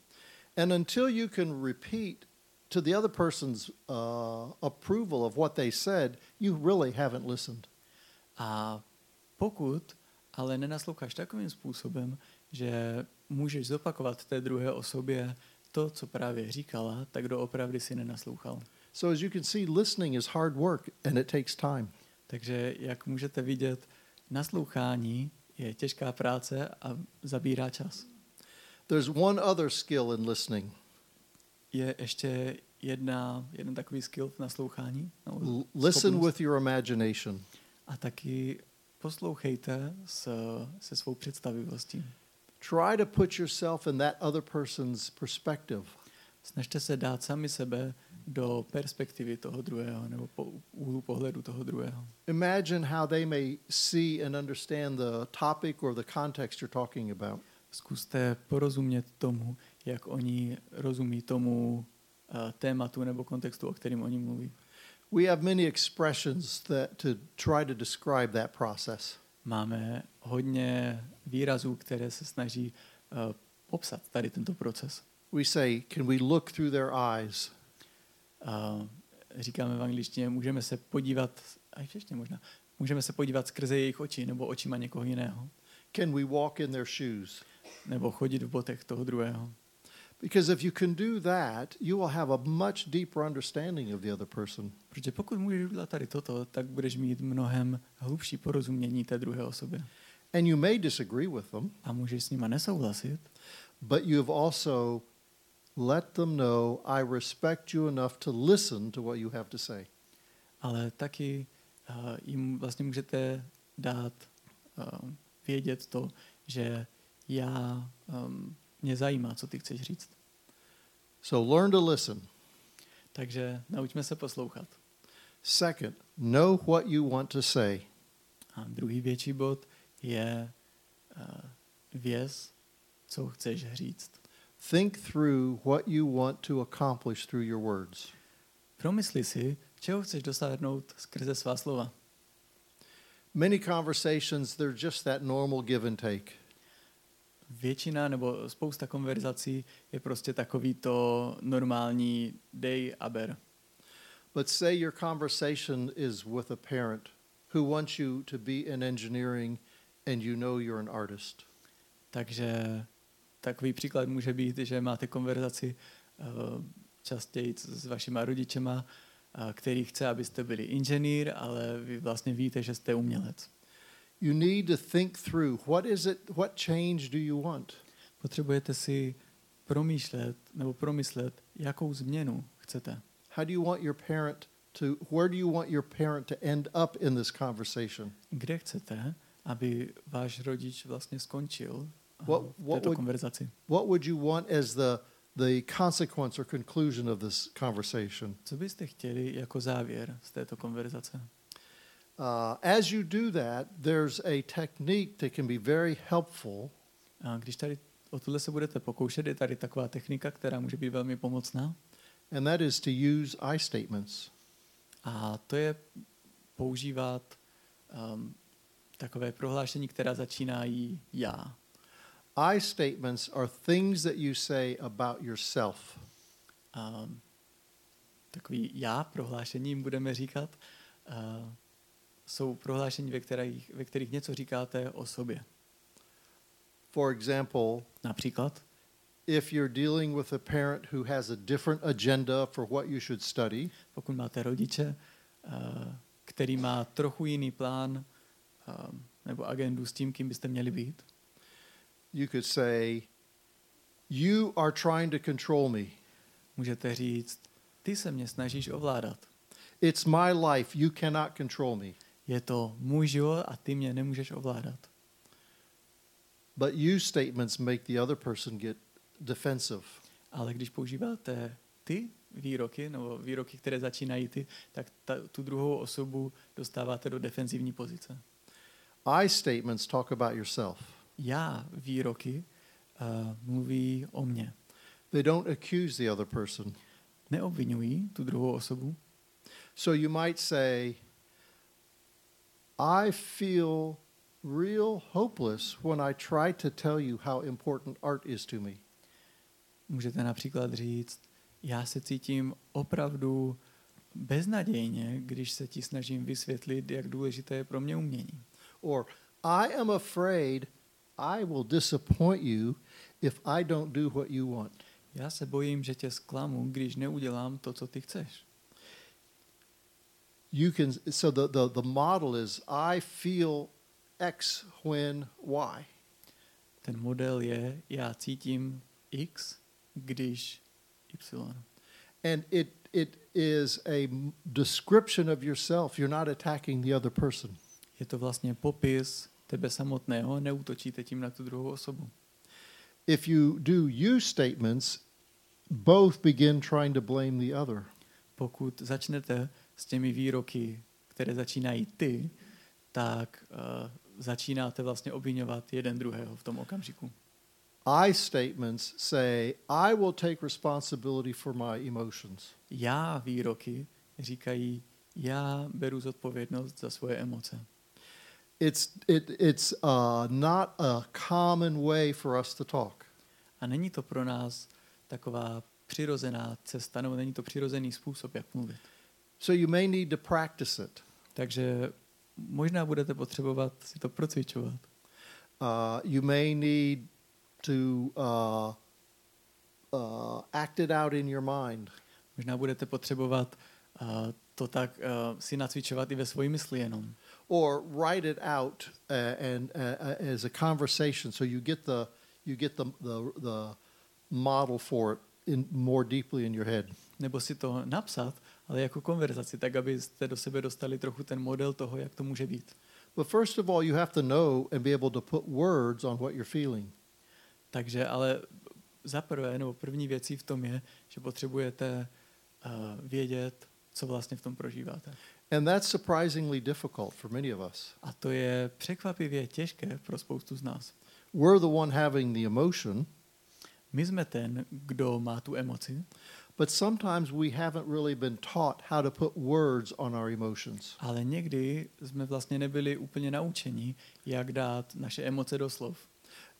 A: And until you can repeat to the other person's uh, approval of what they said, you really haven't listened.
B: A pokud ale nenasloucháš takovým způsobem, že můžeš zopakovat té druhé osobě to, co právě říkala, tak doopravdy si nenaslouchal.
A: So as you can see, listening is hard work and it takes time.
B: Takže jak můžete vidět, naslouchání je těžká práce a zabírá čas.
A: There's one other skill in listening.
B: Je ještě jedna, jeden takový skill v naslouchání. Nebo
A: listen
B: schopnost.
A: with your imagination.
B: A taky poslouchejte s, se svou představivostí.
A: Try to put yourself in that other person's perspective.
B: Snažte se dát sami sebe do perspektivy toho druhého nebo po úhlu pohledu toho druhého.
A: Imagine how they may see and understand the topic or the context you're talking about.
B: Zkuste porozumět tomu, jak oni rozumí tomu uh, tématu nebo kontextu, o kterém oni mluví.
A: We have many expressions that to try to describe that process.
B: Máme hodně výrazů, které se snaží uh, popsat tady tento proces.
A: We say, can we look through their eyes?
B: Uh, říkáme v angličtině, můžeme se podívat, a ještě možná, můžeme se podívat skrze jejich oči nebo očima někoho jiného.
A: Can we walk in their shoes?
B: Nebo chodit v botech toho druhého.
A: Because if you can do that, you will have a much deeper understanding of the other person.
B: Protože pokud můžeš udělat tady toto, tak budeš mít mnohem hlubší porozumění té druhé osobě.
A: And you may disagree with them,
B: A můžeš s nima nesouhlasit,
A: but you've also let them know I respect you enough to listen to what you have to say.
B: ale taky uh, jim vlastně můžete dát uh, vědět to, že já, um, mě zajímá, co ty chceš říct.
A: So learn to listen.
B: Takže naučme se poslouchat.
A: Second, know what you want to say.
B: A druhý větší bod je uh, věz, co chceš říct.
A: Think through what you want to accomplish through your words.
B: Promysli si, čeho chceš dosáhnout skrze svá slova.
A: Many conversations, they're just that normal give and take.
B: Většina nebo spousta konverzací je prostě takový to normální dej a ber.
A: But say your conversation is with a parent who wants you to be in engineering and you know you're an artist.
B: Takže takový příklad může být, že máte konverzaci uh, častěji s vašima rodičema, uh, který chce, abyste byli inženýr, ale vy vlastně víte, že jste umělec.
A: You need to think through what is it, what change do you want?
B: Potřebujete si promýšlet nebo promyslet, jakou změnu chcete.
A: How do you want your parent to, where do you want your parent to end up in this conversation?
B: Kde chcete, aby váš rodič vlastně skončil uh,
A: What- what
B: této
A: would-
B: konverzaci?
A: What would you want as the, the consequence or conclusion of this conversation?
B: Co byste chtěli jako závěr z této konverzace?
A: Uh, as you do that, there's a technique that can be very helpful,
B: A když tady o tohle se budete pokoušet, je tady taková technika, která může být velmi pomocná.
A: and that is to use I statements.
B: A to je používat um, takové prohlášení, která začínají já.
A: I statements are things that you say about yourself.
B: Um, takový já prohlášení jim budeme říkat. Uh, jsou prohlášení, ve kterých, ve kterých něco říkáte o sobě.
A: For example,
B: Například,
A: if you're dealing with a parent who has a different agenda for what you should study,
B: Pokud máte rodiče, eh, který má trochu jiný plán eh, nebo agendu s tím, kým byste měli být,
A: you could say, You are trying to control me.
B: můžete říct, ty se mě snažíš ovládat.
A: It's my life. You cannot control me.
B: Je to můj život a ty mě nemůžeš ovládat.
A: But you statements make the other person get defensive.
B: Ale když používáte ty výroky, nebo výroky, které začínají ty, tak ta, tu druhou osobu dostáváte do defenzivní pozice.
A: I statements talk about yourself.
B: Já výroky uh, mluví o mně.
A: They don't accuse the other person.
B: Neobvinují tu druhou osobu.
A: So you might say, I feel real hopeless when I try to tell you how important art is to me.
B: Můžete například říct, já se cítím opravdu beznadějně, když se ti snažím vysvětlit, jak důležité je pro mě umění.
A: Or, I am afraid I will disappoint you if I don't do what you want.
B: Já se bojím, že tě zklamu, když neudělám to, co ty chceš.
A: You can so the, the, the model is I feel X when Y.
B: Ten model je, já cítím X, když Y.
A: And it it is a description of yourself. You're not attacking the other person.
B: Je to vlastně popis tebe samotného, neútočíte tím na tu druhou osobu.
A: If you do you statements, both begin trying to blame the other.
B: Pokud začnete s těmi výroky, které začínají ty, tak uh, začínáte vlastně obvinovat jeden druhého v tom okamžiku.
A: I statements say, I will take responsibility for my emotions.
B: Já výroky říkají, já beru zodpovědnost za svoje emoce.
A: It's, it, it's uh, not a common way for us to talk.
B: A není to pro nás taková přirozená cesta, nebo není to přirozený způsob, jak mluvit.
A: So you may need to practice it.
B: Takže možná budete potřebovat si to procvičovat.
A: Uh, you may need to uh, uh, act it out in your mind.
B: Možná budete potřebovat uh, to tak uh, si nacvičovat i ve svoji mysli jenom.
A: or write it out uh, and uh, uh, as a conversation so you get the you get the, the the model for it in more deeply in your head
B: Nebo si to napsat, ale jako konverzaci, tak abyste do sebe dostali trochu ten model toho, jak to může být.
A: but first of all you have to know and be able to put words on what you're feeling
B: Takže ale za prvé, nebo první věcí v tom je, že potřebujete uh, vědět, co vlastně v tom prožíváte.
A: and that's surprisingly difficult for many of us
B: A to je překvapivě těžké pro spoustu z nás.
A: we're the one having the emotion
B: My jsme ten, kdo má tu emoci,
A: but sometimes we haven't really been taught how to put words on our emotions
B: ale někdy jsme vlastně nebyli úplně naučeni, jak dát naše emoce do slov.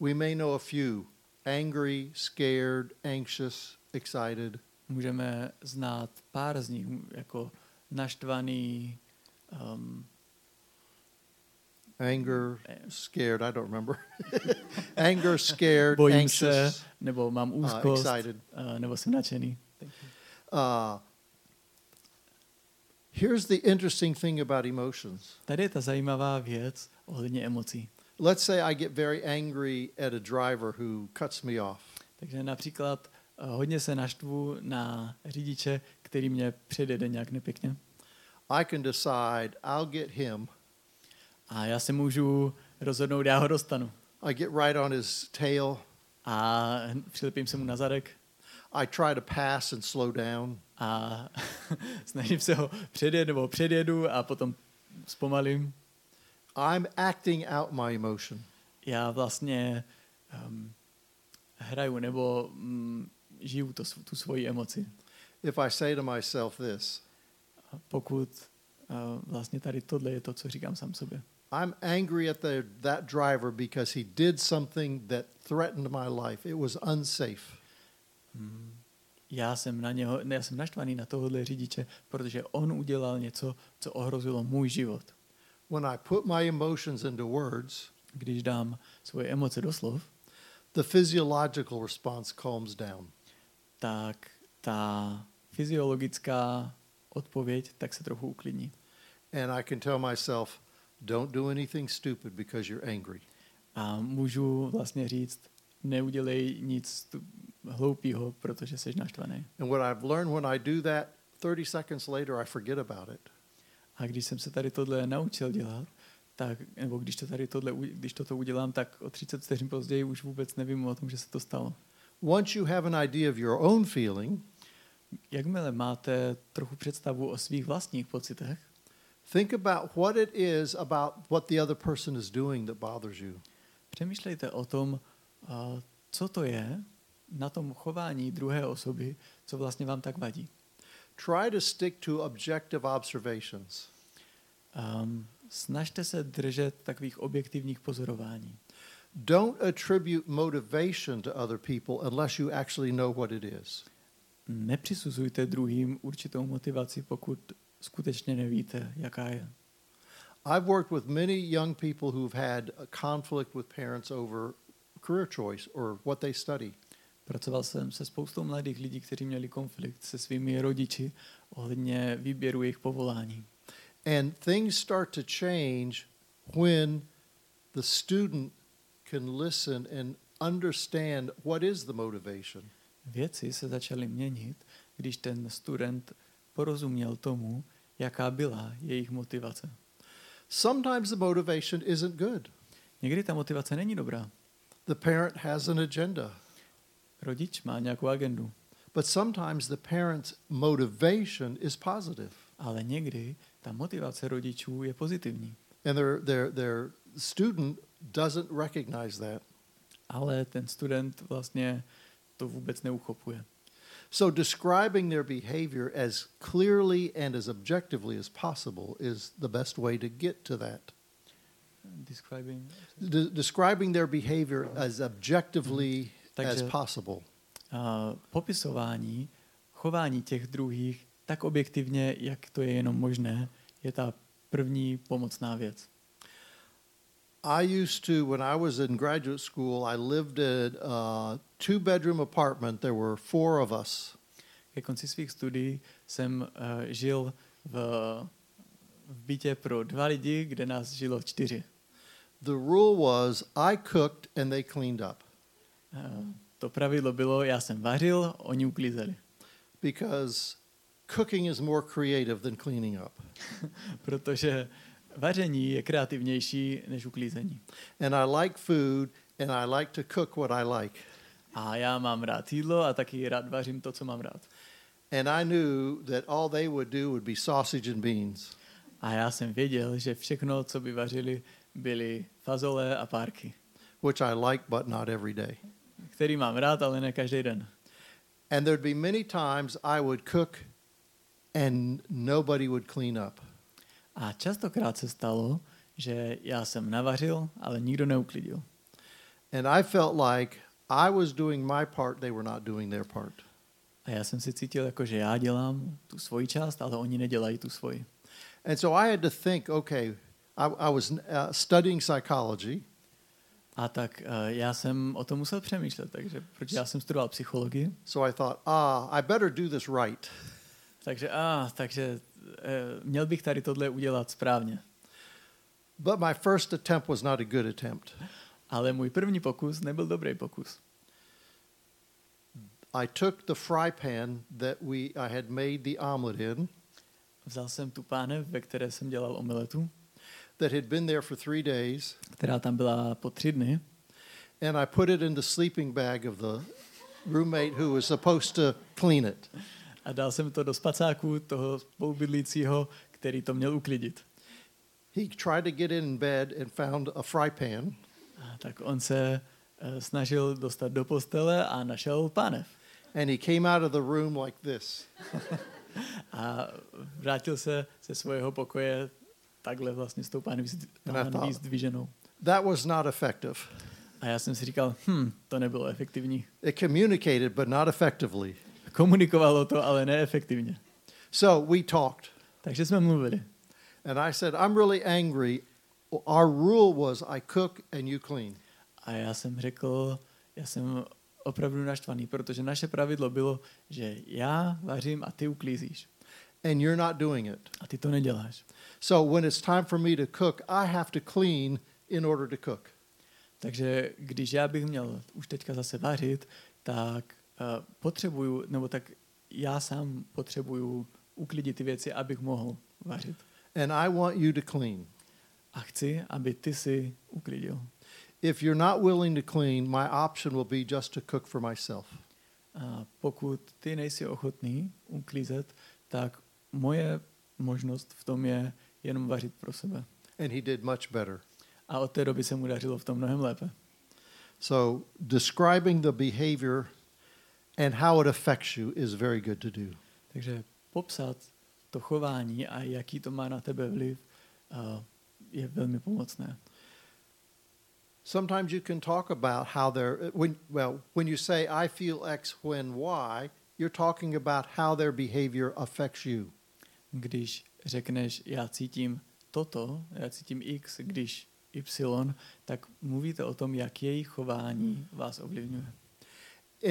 A: we may know a few angry scared anxious excited
B: Můžeme znát pár z nich, jako naštvaný, um,
A: anger, scared, I don't remember. anger, scared,
B: bojím se,
A: anxious,
B: nebo mám
A: uh,
B: úzkost,
A: excited.
B: uh, nebo jsem nadšený.
A: Uh, here's the interesting thing about emotions.
B: Tady je ta zajímavá věc ohledně emocí.
A: Let's say I get very angry at a driver who cuts me off.
B: Takže například uh, hodně se naštvu na řidiče, který mě předjede nějak nepěkně.
A: I can decide I'll get him.
B: A já se můžu rozhodnout, já ho dostanu.
A: I get right on his tail.
B: A přilepím se mu na zadek
A: I try to pass and slow down.
B: a snažím se ho předjet nebo předjedu a potom zpomalím.
A: I'm acting out my emotion.
B: Já vlastně um, hraju nebo um, žiju to, tu svoji emoci.
A: If I say to myself this,
B: A pokud uh, vlastně tady tohle je to, co říkám sám sobě.
A: I'm angry at the, that driver because he did something that threatened my life. It was unsafe.
B: Hmm. Já jsem na něho, ne, já jsem naštvaný na tohohle řidiče, protože on udělal něco, co ohrozilo můj život.
A: When I put my emotions into words,
B: Když dám svoje emoce do slov,
A: the physiological response calms down.
B: tak ta fyziologická odpověď tak se trochu uklidní.
A: And I can tell myself, don't do anything stupid because you're angry.
B: A můžu vlastně říct, neudělej nic hloupýho, protože jsi naštvaný.
A: And what I've learned when I do that, 30 seconds later, I forget about it.
B: A když jsem se tady tohle naučil dělat, tak, nebo když to tady tohle, když toto udělám, tak o 30 vteřin později už vůbec nevím o tom, že se to stalo.
A: Once you have an idea of your own feeling,
B: Jakmile máte trochu představu o svých vlastních pocitech,
A: think about what it is about what the other person is doing that bothers you.
B: přemýšlejte o tom, a, co to je na tom chování druhé osoby, co vlastně vám tak vadí.
A: Try to stick to objective observations.
B: Um, snažte se držet takových objektivních pozorování.
A: Don't attribute motivation to other people unless you actually know what it is.
B: Nepřisuzujte druhým určitou motivaci, pokud skutečně nevíte, jaká je.
A: I've worked with many young people who've had a conflict with parents over career choice or what they study.
B: Pracoval jsem se spoustou mladých lidí, kteří měli konflikt se svými rodiči ohledně výběru jejich povolání.
A: And things start to change when the student can listen and understand what is the motivation.
B: Věci se začaly měnit, když ten student porozuměl tomu, jaká byla jejich motivace.
A: Sometimes the motivation isn't good.
B: Někdy ta motivace není dobrá.
A: The parent has an agenda,
B: Rodič má nějakou agendu,
A: but sometimes the parent's motivation is positive.
B: ale někdy ta motivace rodičů je pozitivní.
A: And their, their, their student doesn't recognize that.
B: Ale ten student vlastně to vůbec neuchopuje.
A: So, describing their behavior as clearly and as objectively as possible is the best way to get to that.
B: Describing.
A: De- describing their behavior as objectively as
B: Takže
A: possible.
B: uh, popisování chování těch druhých tak objektivně, jak to je jenom možné, je ta první pomocná věc.
A: I used to, when I was in graduate school, I lived in a two bedroom apartment. There were four of us.
B: Ke konci svých studií jsem uh, žil v, v bytě pro dva lidi, kde nás žilo čtyři.
A: The rule was I cooked and they cleaned up
B: to pravidlo bylo, já jsem vařil, oni uklízeli.
A: because cooking is more creative than cleaning up.
B: Protože vaření je kreativnější než uklízení.
A: And I like food and I like to cook what I like.
B: A já mám rád jídlo a taky rád vařím to, co mám rád.
A: And I knew that all they would do would be sausage and beans.
B: A já jsem věděl, že všechno, co by vařili, byly fazole a párky,
A: which I like, but not every day.
B: Který mám rád, ale ne každý den.
A: And there'd be many times I would cook and nobody would clean up.
B: A častokrát se stalo, že já jsem navařil, ale nikdo neuklidil.
A: And I felt like I was doing my part, they were not doing their part.
B: A já jsem si cítil, jako že já dělám tu svoji část, ale oni nedělají tu svoji.
A: And so I had to think okay, I, I was uh, studying psychology,
B: A tak uh, já jsem o tom musel přemýšlet, takže proč já jsem studoval psychologii,
A: so I thought, ah, I better do this right.
B: takže a, ah, takže uh, měl bych tady tohle udělat správně.
A: But my first attempt was not a good attempt.
B: Ale můj první pokus nebyl dobrý pokus.
A: I took the fry pan that we I had made the omelet in,
B: Vzal jsem tu pánev, ve které jsem dělal omeletu,
A: that had been there for three days,
B: která tam byla po tři dny,
A: and I put it in the sleeping bag of the roommate who was supposed to clean it.
B: a dal jsem to do spacáku toho spolubydlícího, který to měl uklidit.
A: He tried to get in bed and found a fry pan,
B: A tak on se uh, snažil dostat do postele a našel pánev.
A: and he came out of the room like this.
B: A vrátil se ze svého pokoje takhle vlastně s tou
A: thought-
B: zdviženou.
A: That was not effective.
B: A já jsem si říkal, hm, to nebylo efektivní.
A: It communicated, but not effectively.
B: Komunikovalo to, ale neefektivně.
A: So we talked,
B: Takže jsme mluvili.
A: and I said, I'm really angry. Our rule was I cook and you clean.
B: A já jsem řekl, já jsem opravdu naštvaný, protože naše pravidlo bylo, že já vařím a ty uklízíš.
A: And you're not doing it.
B: A ty to neděláš.
A: So when it's time for me to cook, I have to clean in order to cook.
B: Takže když já bych měl už teďka zase vařit, tak uh, potřebuju, nebo tak já sám potřebuju uklidit ty věci, abych mohl vařit.
A: And I want you to clean.
B: A chci, aby ty si uklidil.
A: If you're not willing to clean, my option will be just to cook for myself.
B: A pokud ty nejsi ochotný uklízet, tak moje možnost v tom je jenom vařit pro sebe.
A: And he did much better.
B: A od té doby se mu dařilo v tom mnohem lépe.
A: So describing the behavior and how it affects you is very good to do.
B: Takže popsat to chování a jaký to má na tebe vliv uh, je velmi pomocné.
A: Sometimes you can talk about how they're when well when you say I feel X when Y, you're talking about how their behavior affects you.
B: Když řekneš já cítím toto, já cítím X, když Y, tak mluvíte o tom, jak jejich chování vás ovlivňuje.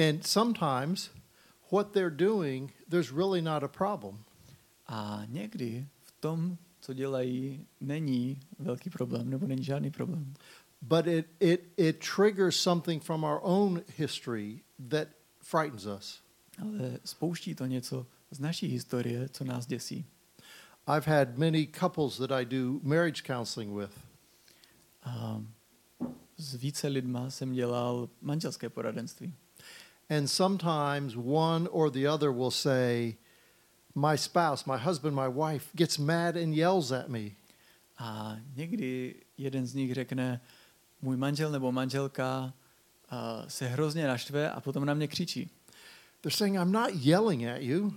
A: And sometimes what they're doing, there's really not a problem.
B: A někdy v tom, co dělají, není velký problém, nebo není žádný problém.
A: But it, it, it triggers something from our own history that frightens us.
B: Ale spouští to něco z naší historie, co nás děsí.
A: I've had many couples that I do marriage counseling with.
B: A s více lidma jsem dělal manželské poradenství.
A: And sometimes one or the other will say, My spouse, my husband, my wife gets mad and yells at me.
B: A někdy jeden z nich řekne, můj manžel nebo manželka uh, se hrozně naštve a potom na mě křičí.
A: They're saying, I'm not yelling at you,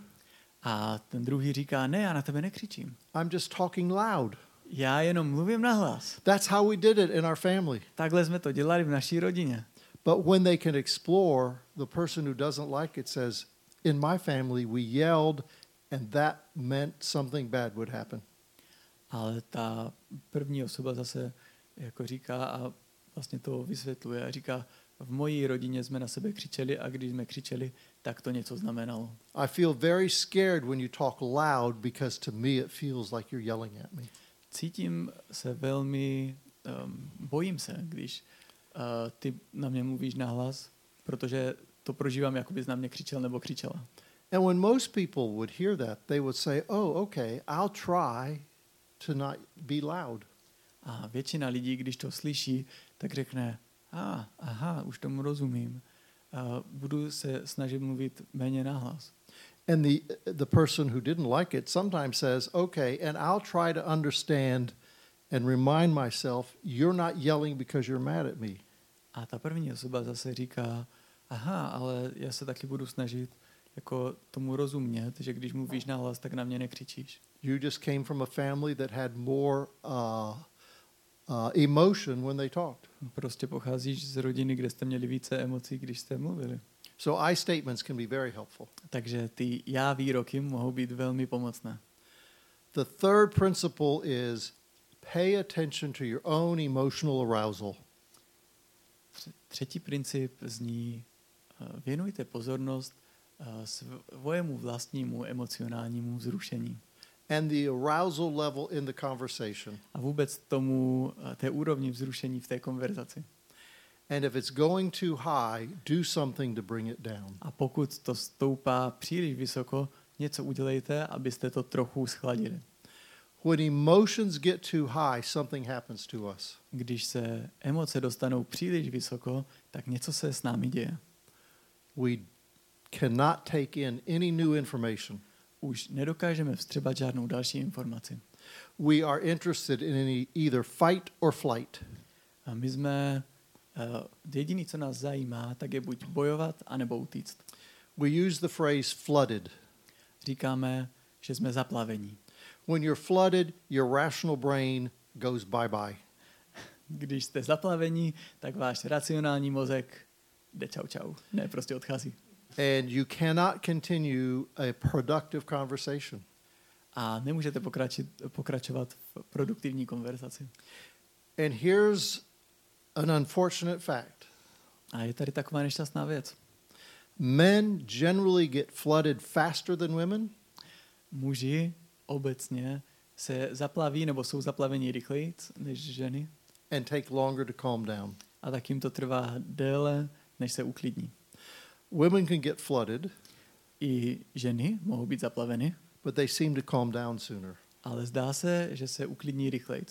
B: A ten druhý říká, ne, já na tebe nekřičím.
A: I'm just talking loud.
B: Já jenom mluvím nahlas.
A: That's how we did it in our family.
B: Takhle jsme to dělali v naší rodině.
A: But when they can explore, the person who doesn't like it says, In my family, we yelled, and that meant something bad would happen.
B: Ale ta první osoba zase jako říká a vlastně to vysvětluje a říká, v mojí rodině jsme na sebe křičeli a když jsme křičeli, tak to něco znamenalo.
A: I feel very scared when you talk loud because to me it feels like you're yelling at me.
B: Cítím se velmi, um, bojím se, když uh, ty na mě mluvíš nahlas, protože to prožívám, jako bys na mě křičel nebo křičela.
A: And when most people would hear that, they would say, Oh, okay, I'll try to not be loud.
B: A většina lidí, když to slyší, tak řekne, a, ah, aha, už tomu rozumím. Uh, budu se snažit mluvit méně nahlas.
A: And the, the person who didn't like it sometimes says, Okay, and I'll try to understand and remind myself, You're not yelling because you're mad at me.
B: A ta první osoba zase říká, aha, ale já se taky budu snažit jako tomu rozumět, že když mluvíš nahlas, tak na mě nekřičíš.
A: You just came from a family that had more uh, uh, emotion when they talked.
B: Prostě pocházíš z rodiny, kde jste měli více emocí, když jste mluvili.
A: So I statements can be very helpful.
B: Takže ty já výroky mohou být velmi pomocné.
A: The third principle is pay attention to your own emotional arousal.
B: Tř- Třetí princip zní, eh, věnujte pozornost eh, svojemu vlastnímu emocionálnímu vzrušení.
A: And the arousal level in the conversation.
B: A vůbec tomu, eh, té úrovni vzrušení v té konverzaci.
A: And if it's going too high, do something to bring it down.
B: A pokud to stoupá příliš vysoko, něco udělejte, abyste to trochu schladili.
A: When emotions get too high, something happens to us.
B: Když se emoce dostanou příliš vysoko, tak něco se s námi děje.
A: We cannot take in any new information.
B: Už nedokážeme vstřebat žádnou další informaci.
A: We are interested in any, either fight or flight.
B: A my jsme, uh, jediný, co nás zajímá, tak je buď bojovat, anebo utíct.
A: We use the phrase flooded.
B: Říkáme, že jsme zaplavení.
A: When you're flooded, your rational brain goes bye bye.
B: Když jste zaplavení, tak váš racionální mozek jde čau čau. Ne, prostě odchází.
A: And you cannot continue a productive conversation.
B: A nemůžete pokračit, pokračovat v produktivní konverzaci.
A: And here's an unfortunate fact
B: A je tady taková nešťastná věc.
A: Men generally get flooded faster than women,
B: Muži obecně se zaplaví nebo jsou zaplaveni rychleji než ženy
A: and take longer to calm down.
B: a tak jim to trvá déle, než se uklidní.
A: Women can get flooded,
B: I ženy mohou být zaplaveny,
A: but they seem to calm down sooner.
B: ale zdá se, že se uklidní rychleji.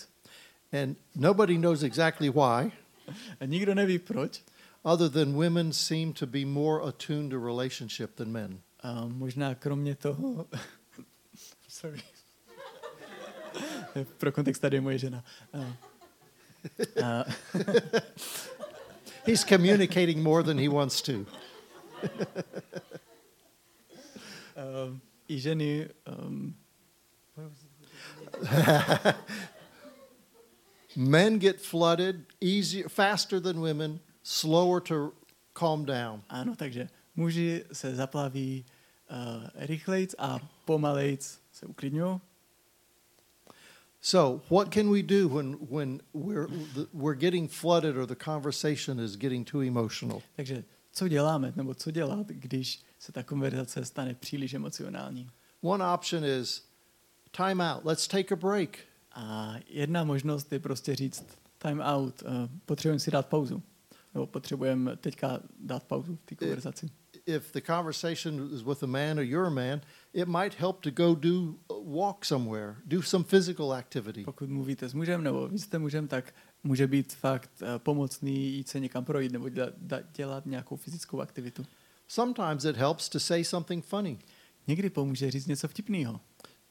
A: And nobody knows exactly why,
B: A nikdo neví proč.
A: other than women seem to be more attuned to relationship than men.
B: A možná kromě toho... Sorry. Pro kontext tady je moje žena. A, a,
A: He's communicating more than he wants to.
B: I ženy... Um,
A: Men get flooded easier, faster than women, slower to calm down.
B: ano, takže muži se zaplaví uh, rychlejc a pomalejc se uklidňují.
A: So, what can we do when, when we're, we're getting flooded or the conversation is getting too emotional?
B: Takže co děláme, nebo co dělat, když se ta konverzace stane příliš emocionální?
A: One option is time out, let's take a break.
B: A jedna možnost je prostě říct time out, uh, potřebujeme si dát pauzu. Nebo potřebujeme teďka dát pauzu v té konverzaci.
A: If the conversation is with a man or you're a man, it might help to go do walk somewhere, do some physical activity.
B: Pokud mluvíte s mužem, nebo vy jste mužem, tak může být fakt uh, pomocný jít se někam projít, nebo dělat, dělat nějakou fyzickou aktivitu.
A: Sometimes it helps to say something funny,
B: Někdy pomůže říct něco vtipného.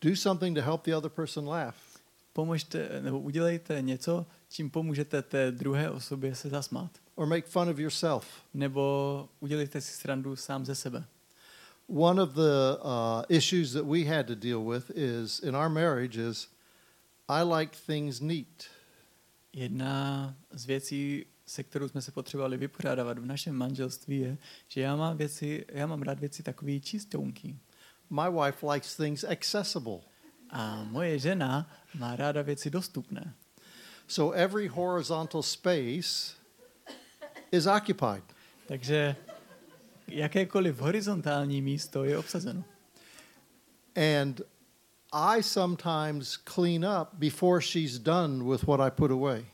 A: do something to help the other person laugh.
B: Pomožte, nebo udělejte něco, čím pomůžete té druhé osobě se zasmát.
A: or make fun of yourself.
B: Nebo udělejte si srandu sám ze sebe.
A: One of the uh, issues that we had to deal with is in our marriage is I like things neat.
B: Jedna z věcí, se kterou jsme se potřebovali vypořádávat v našem manželství je, že já mám, věci, já mám rád věci takový čistounký.
A: My wife likes things accessible.
B: A moje žena má ráda věci dostupné.
A: So every horizontal space is occupied.
B: Takže jakékoliv horizontální místo je obsazeno.
A: And I sometimes clean up before she's done with what I put away.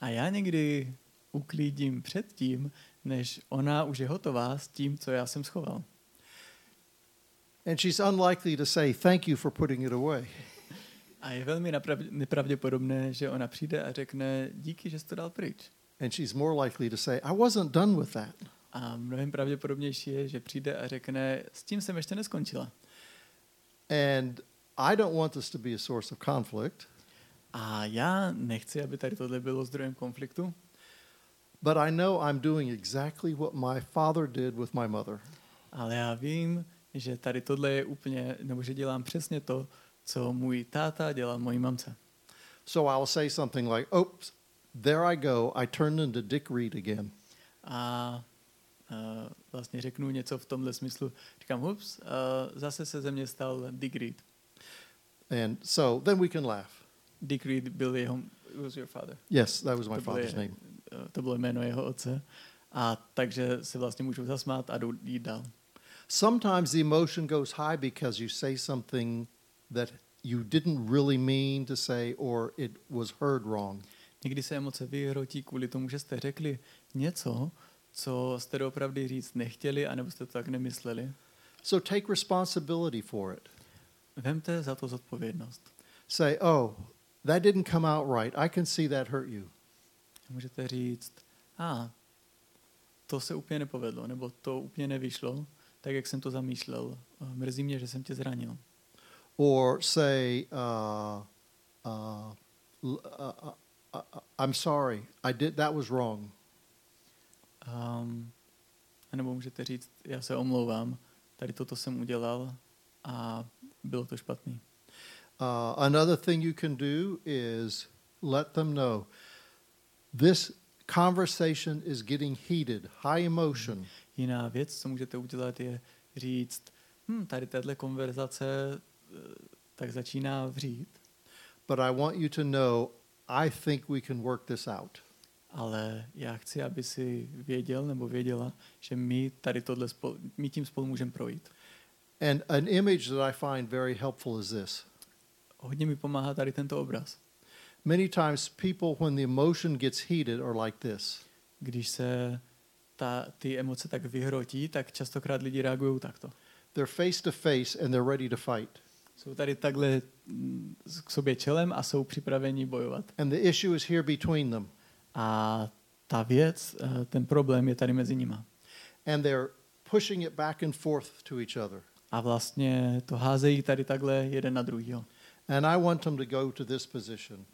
B: A já někdy uklidím předtím, než ona už je hotová s tím, co já jsem schoval.
A: And she's unlikely to say, Thank you for putting it away.
B: A je velmi nepravděpodobné, že ona přijde a řekne díky, že jsi to dal pryč.
A: And she's more likely to say, I wasn't done with that.
B: A mnohem pravděpodobnější je, že přijde a řekne, s tím jsem ještě neskončila.
A: And I don't want this to be a source of conflict,
B: A já nechci, aby tady tohle bylo zdrojem konfliktu,
A: but I know I'm doing exactly what my father did with my mother.
B: ale já vím, že tady tohle je úplně, nebo že dělám přesně to, co můj táta dělal mojí mamce.
A: So I'll say something like, Oops, there I go. I turned into Dick Reed again.
B: A uh, vlastně řeknu něco v tomhle smyslu. Říkám, ups, uh, zase se ze mě stal Dick Reed.
A: And so then we can laugh.
B: Dick Reed byl was your father.
A: Yes, that was my father's name.
B: uh, to bylo jméno jeho otce. A takže se vlastně můžou zasmát a jdou jít dál.
A: Sometimes the emotion goes high because you say something that you didn't really mean to say or it was heard wrong.
B: Někdy se emoce vyhrotí kvůli tomu, že jste řekli něco, co jste doopravdy říct nechtěli, anebo jste to tak nemysleli.
A: So take responsibility for it.
B: Vemte za to zodpovědnost.
A: Say, oh, that didn't come out right. I can see that hurt you.
B: Můžete říct, a to se úplně nepovedlo, nebo to úplně nevyšlo, tak jak jsem to zamýšlel. Eh, Mrzí mě, že jsem tě zranil.
A: Or say, uh, uh, uh, uh, uh, I'm sorry. I did, that was wrong.
B: Um, nebo můžete říct, já se omlouvám, tady toto jsem udělal a bylo to špatný.
A: Uh, another thing you can do is let them know this conversation is getting heated, high emotion.
B: Jiná věc, co můžete udělat, je říct, hm, tady tahle konverzace eh, tak začíná vřít,
A: But I want you to know I think we can work this out.
B: ale já chci, aby si věděl nebo věděla, že my tady tohle spolu, my tím spolu můžeme projít.
A: And an image that I find very helpful is this.
B: Hodně mi pomáhá tady tento obraz.
A: Many times people when the emotion gets heated are like this.
B: Když se ta, ty emoce tak vyhrotí, tak častokrát lidi reagují takto.
A: They're face to face and they're ready to fight.
B: Jsou tady takhle mm, k sobě čelem a jsou připraveni bojovat.
A: And the issue is here between them.
B: A ta věc, eh, ten problém je tady mezi nima.
A: And they're pushing it back and forth to each other.
B: A vlastně to házejí tady takhle jeden na druhýho.
A: And I want them to go to this position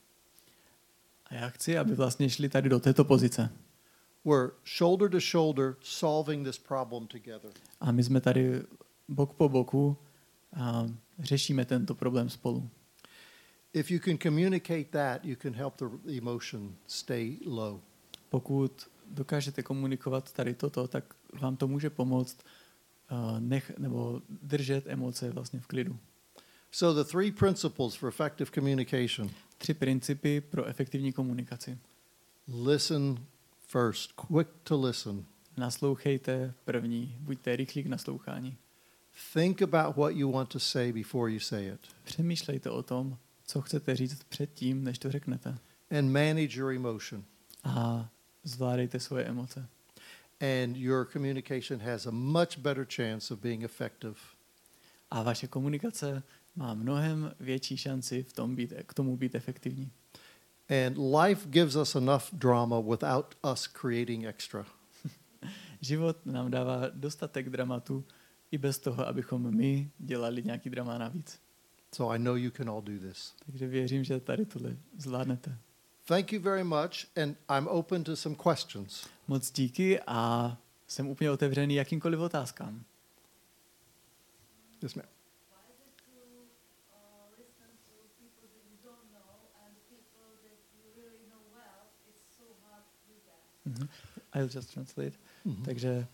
B: A já chci, aby vlastně šli tady do této pozice.
A: where shoulder to shoulder solving this problem together.
B: A my jsme tady bok po boku a řešíme tento problém spolu.
A: If you can communicate that, you can help the emotion stay low.
B: Pokud dokážete komunikovat tady toto, tak vám to může pomoct nech, nebo držet emoce vlastně v klidu.
A: So the three principles for effective communication.
B: Tři principy pro efektivní komunikaci.
A: Listen first, quick to listen.
B: Naslouchejte první, buďte rychlí k naslouchání.
A: Think about what you want to say before you say it.
B: Přemýšlejte o tom, co chcete říct předtím, než to řeknete.
A: And manage your emotion.
B: A zvládejte svoje emoce.
A: And your communication has a much better chance of being effective.
B: A vaše komunikace má mnohem větší šanci v tom být, k tomu být efektivní.
A: And life gives us enough drama without us creating extra.
B: Život nám dává dostatek dramatu i bez toho, abychom my dělali nějaký drama navíc.
A: So I know you can all do this.
B: Takže věřím, že tady tohle zvládnete.
A: Thank you very much, and I'm open to some questions.
B: Moc díky a jsem úplně otevřený jakýmkoliv otázkám.
A: Yes, ma'am.
B: Mhm. I'll just translate.
A: Mhm.
B: Takže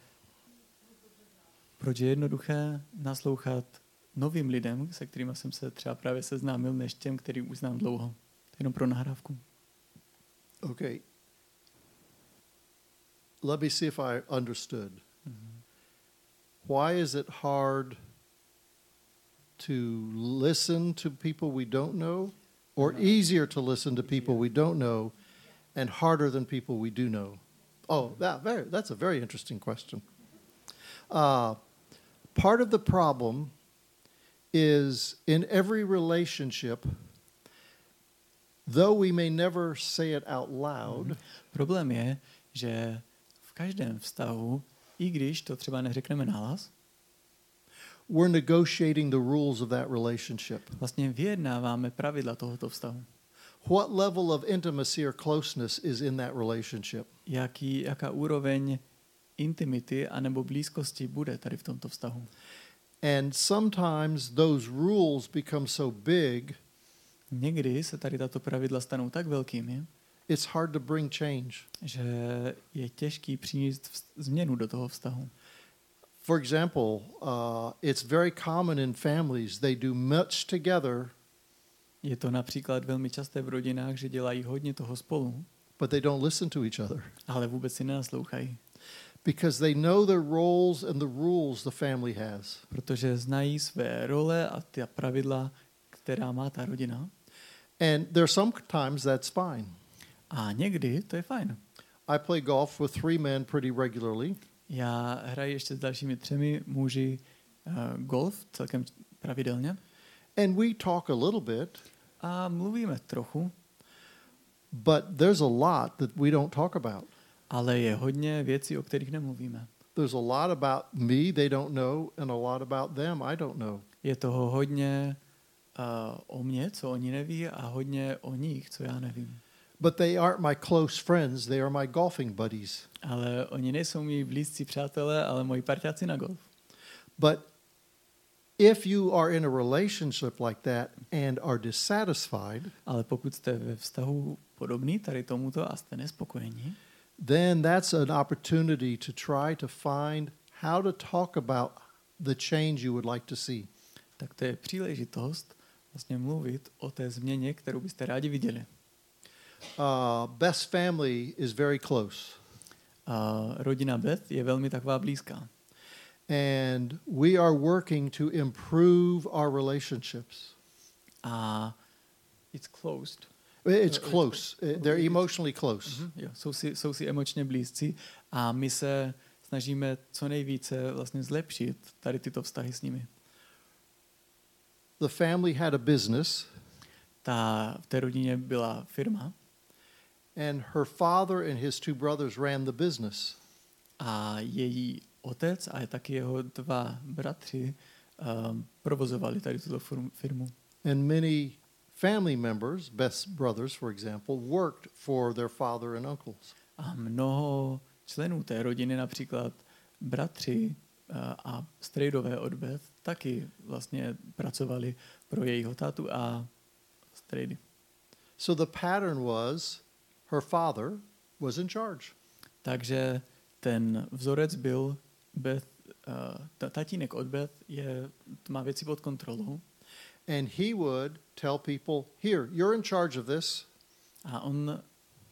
B: proč je jednoduché naslouchat novým lidem, se kterými jsem se třeba právě seznámil, než těm, který už znám dlouho. Jenom pro nahrávku.
A: Okay. Let me see if I understood. Why is it hard to listen to people we don't know, or easier to listen to people we don't know, and harder than people we do know? Oh, that very, that's a very interesting question. Uh, part of the problem is in every relationship, though we may never say it out loud,
B: Problém je, že v každém vztahu, i když to třeba neřekneme nahlas,
A: we're negotiating the rules of that relationship.
B: vlastně vyjednáváme pravidla tohoto vztahu.
A: What level of intimacy or closeness is in that relationship?
B: Jaký, jaká úroveň intimity anebo blízkosti bude tady v tomto vztahu.
A: And sometimes those rules become so big,
B: Někdy se tady tato pravidla stanou tak velkými,
A: it's hard to bring change.
B: že je těžký přinést změnu do toho vztahu.
A: For example, uh, it's very common in families, they do much together,
B: Je to například velmi časté v rodinách, že dělají hodně toho spolu,
A: but they don't listen to each other
B: ale vůbec si nenaslouchají,
A: because they know the roles and the rules the family has.
B: protože znají své role a ty pravidla, která má ta rodina.
A: And there are sometimes that's fine.
B: A někdy to je fajn.
A: I play golf with three men pretty regularly,
B: Já hraji ještě s dalšími třemi muži uh, golf celkem pravidelně
A: and we talk a little bit,
B: a mluvíme trochu,
A: but there's a lot that we don't talk about.
B: ale je hodně věcí, o kterých nemluvíme.
A: There's a lot about me they don't know, and a lot about them I don't know.
B: Je toho hodně o mně, co oni neví, a hodně o nich, co já nevím.
A: But they aren't my close friends, they are my golfing buddies.
B: Ale oni nejsou mý blízcí přátelé, ale moji parťáci na golf.
A: But if you are in a relationship like that and are dissatisfied,
B: Ale pokud jste ve vztahu podobný tady tomuto a jste nespokojení,
A: then that's an opportunity to try to find how to talk about the change you would like to see.
B: tak to je příležitost vlastně mluvit o té změně, kterou byste rádi viděli.
A: uh, Beth's family is very close.
B: A rodina Beth je velmi taková blízká.
A: And we are working to improve our relationships.
B: A it's closed.
A: It's
B: Uh,
A: close. Uh, They're emotionally close.
B: Mhm, jo, jsou, si, jsou si emočně blízcí a my se snažíme co nejvíce vlastně zlepšit tady tyto vztahy s nimi.
A: The family had a business,
B: Ta, v té rodině byla firma
A: and her father and his two brothers ran the business.
B: a její otec a taky jeho dva bratři um, provozovali tady tuto firm- firmu.
A: And many family members, Beth's brothers, for example, worked for their father and uncles.
B: A mnoho členů té rodiny, například bratři a strejdové od Beth, taky vlastně pracovali pro jejího tátu a strejdy.
A: So the pattern was her father was in charge.
B: Takže ten vzorec byl Beth, uh, ta- tatínek od Beth je, má věci pod kontrolou
A: And he would tell people, Here, you're in charge of this.
B: a on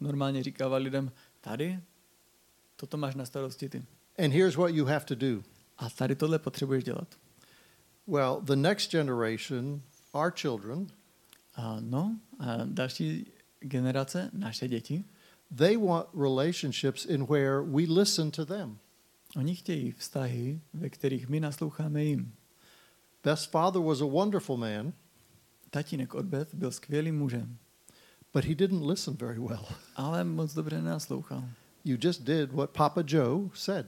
B: normálně říkával lidem, tady, toto máš na starosti ty.
A: And here's what you have to do.
B: A tady tohle potřebuješ dělat.
A: Well, the next generation, our children,
B: A no, a další generace, naše děti,
A: they want relationships in where we listen to them.
B: oni chtějí vztahy, ve kterých my nasloucháme jim.
A: Beth's father was a wonderful man,
B: Tatínek od Beth byl skvělým mužem,
A: but he didn't listen very well.
B: ale moc dobře nenaslouchal.
A: You just did what Papa Joe said.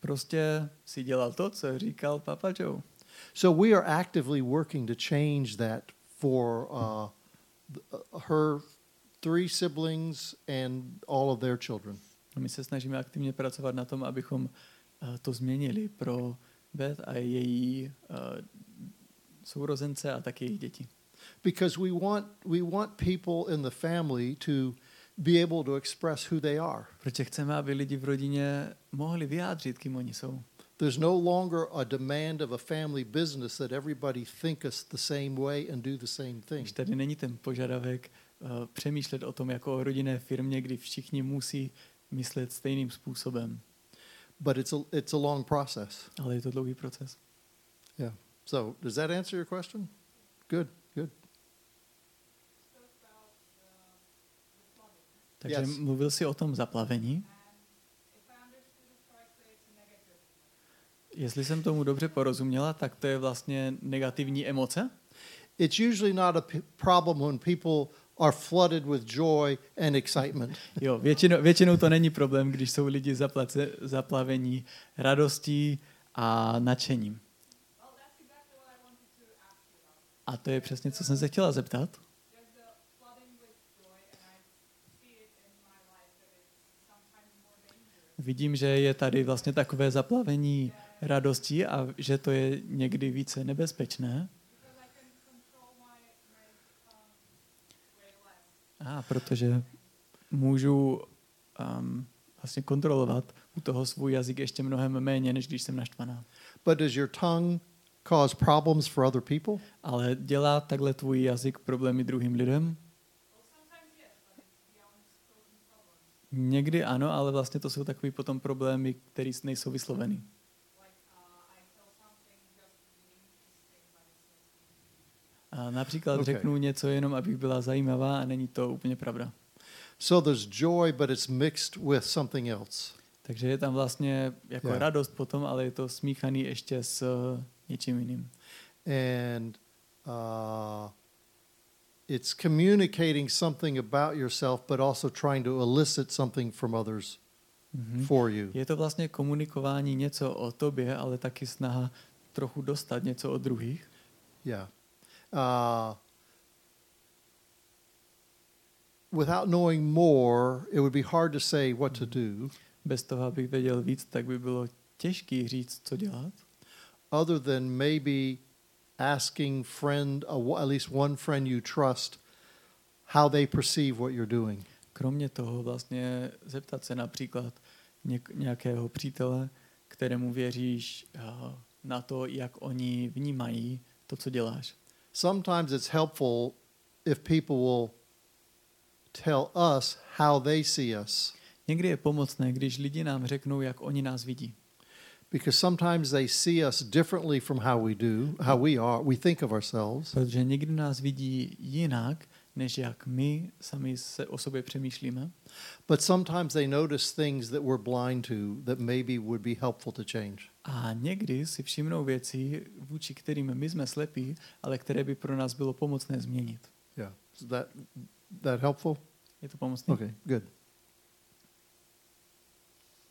B: Prostě si dělal to, co říkal Papa Joe.
A: So we are actively working to change that for uh, uh, her three siblings and all of their children.
B: A my se snažíme aktivně pracovat na tom, abychom eh, to změnili pro Beth a její eh, sourozence a taky jejich děti.
A: Because we want, we want people in the family to be able to express who they are.
B: Protože chceme, aby lidi v rodině mohli vyjádřit, kým oni jsou.
A: There's no longer a demand of a family business that everybody think us the same way and do the same thing.
B: Když tady není ten požadavek uh, přemýšlet o tom jako o rodinné firmě, kdy všichni musí myslet stejným způsobem.
A: But it's a, it's a long process.
B: Ale je to dlouhý proces.
A: Yeah. So does that answer your question? Good, good.
C: spoke about the, the flooding.
B: Takže
A: Yes.
B: mluvil si o tom zaplavení. Jestli jsem tomu dobře porozuměla, tak to je vlastně negativní emoce.
A: It's usually not a problem when people are flooded with joy and excitement.
B: Jo, většinou, většinou to není problém, když jsou lidi zaplace, zaplavení radostí a nadšením. A to je přesně, co jsem se chtěla zeptat.
C: There's the flooding with joy, and I see it in my life that it's sometimes more dangerous.
B: Vidím, že je tady vlastně takové zaplavení radostí a že to je někdy více nebezpečné. A protože můžu um, vlastně kontrolovat u toho svůj jazyk ještě mnohem méně, než když jsem naštvaná.
A: But does your tongue cause problems for other people?
B: Ale dělá takhle tvůj jazyk problémy druhým lidem?
C: Well, sometimes yes, but it's the unspoken problem.
B: Někdy ano, ale vlastně to jsou takové potom problémy, které nejsou
C: not.
B: A například
A: Okay.
B: řeknu něco jenom, abych byla zajímavá a není to úplně pravda.
A: So there's joy, but it's mixed with something else.
B: Takže je tam vlastně jako yeah. radost potom, ale je to smíchaný ještě s něčím jiným.
A: And uh, it's communicating something about yourself, but also trying to elicit something from others
B: Mhm.
A: for you.
B: Je to vlastně komunikování něco o tobě, ale taky snaha trochu dostat něco od druhých.
A: Yeah. Uh, without knowing more, it would be hard to say what to do,
B: Bez toho, abych věděl víc, tak by bylo těžký říct, co dělat.
A: other than maybe asking friend, at least one friend you trust, how they perceive what you're doing.
B: Kromě toho vlastně zeptat se například nějakého přítele, kterému věříš uh, na to, jak oni vnímají to, co děláš.
A: Sometimes it's helpful if people will tell us how they see us.
B: Někdy je pomocné, když lidi nám řeknou, jak oni nás vidí.
A: Because sometimes they see us differently from how we do, how we are, we think of ourselves.
B: Protože někdy nás vidí jinak, než jak my sami se o sobě přemýšlíme.
A: But sometimes they notice things that we're blind to that maybe would be helpful to change.
B: A někdy si všimnou věci, vůči kterým my jsme slepí, ale které by pro nás bylo pomocné změnit.
A: Yeah. Is that that helpful?
B: Je to pomocné?
A: Okay, good.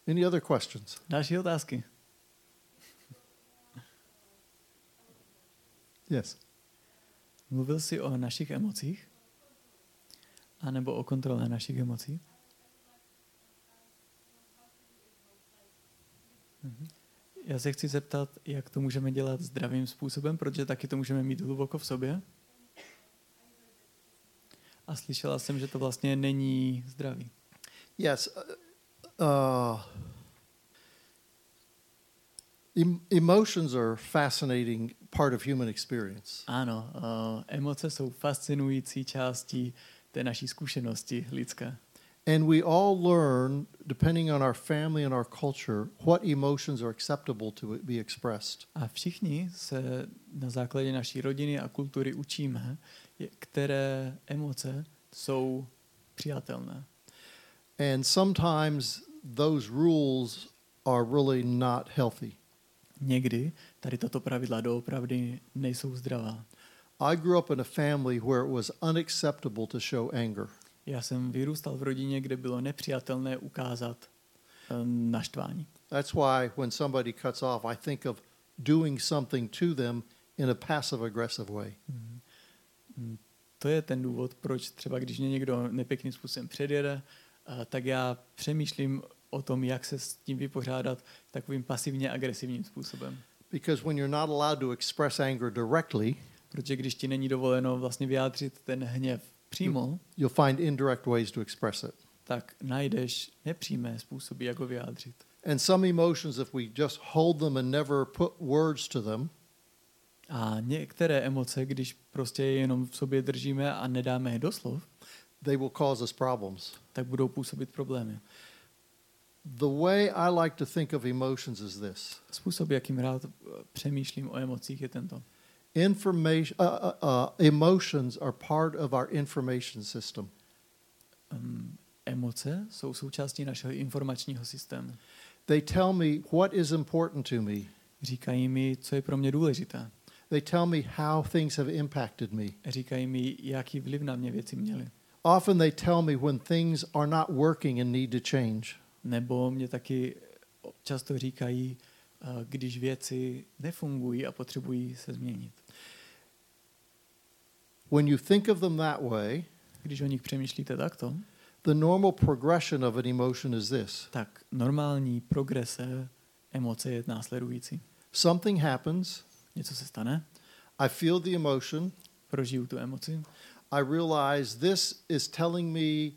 A: Any other questions?
B: Další otázky?
A: Yes.
B: Mluvil jsi o našich emocích? A nebo o kontrole našich emocí? Mhm. Já se chci zeptat, jak to můžeme dělat zdravým způsobem, protože taky to můžeme mít hluboko v sobě. A slyšela jsem, že to vlastně není zdravý.
A: Yes. Uh, uh, emotions are fascinating part of human experience.
B: Ano, uh, emoce jsou fascinující částí té naší zkušenosti lidské.
A: And we all learn, depending on our family and our culture, what emotions are acceptable to be expressed.
B: A všichni se na základě naší rodiny a kultury učíme, které emoce jsou přijatelné.
A: And sometimes those rules are really not healthy.
B: Někdy tady tato pravidla doopravdy nejsou zdravá.
A: I grew up in a family where it was unacceptable to show anger.
B: Já jsem vyrůstal v rodině, kde bylo nepřijatelné ukázat eh, naštvání.
A: That's why when somebody cuts off, I think of doing something to them in a passive aggressive way.
B: Mm, To je ten důvod, proč třeba když mě někdo nepěkným způsobem předjede, eh, tak já přemýšlím o tom, jak se s tím vypořádat takovým pasivně agresivním způsobem.
A: Because when you're not allowed to express anger directly,
B: Protože když ti není dovoleno vlastně vyjádřit ten hněv přímo,
A: you'll find indirect ways to express it.
B: tak najdeš nepřímé způsoby, jak ho vyjádřit.
A: And some emotions, if we just hold them and never put words to them,
B: A některé emoce, když prostě je jenom v sobě držíme a nedáme je do slov,
A: they will cause us problems.
B: tak budou působit problémy.
A: The way I like to think of emotions is this
B: Způsob, jakým rád eh, přemýšlím o emocích, je tento.
A: information, uh, uh, uh, emotions are part of our information system.
B: Um, emoce jsou součástí našeho informačního systému.
A: They tell me what is important to me.
B: Říkají mi, co je pro mě důležité.
A: They tell me how things have impacted me.
B: Říkají mi, jaký vliv na mě věci měly.
A: Often they tell me when things are not working and need to change.
B: Nebo mě taky často říkají, eh, když věci nefungují a potřebují se změnit.
A: When you think of them that way,
B: Když o nich přemýšlíte takto,
A: the normal progression of an emotion is this.
B: tak normální progrese emoce je následující.
A: something happens,
B: Něco se stane,
A: I feel the emotion,
B: prožiju tu emoci,
A: I realize this is telling me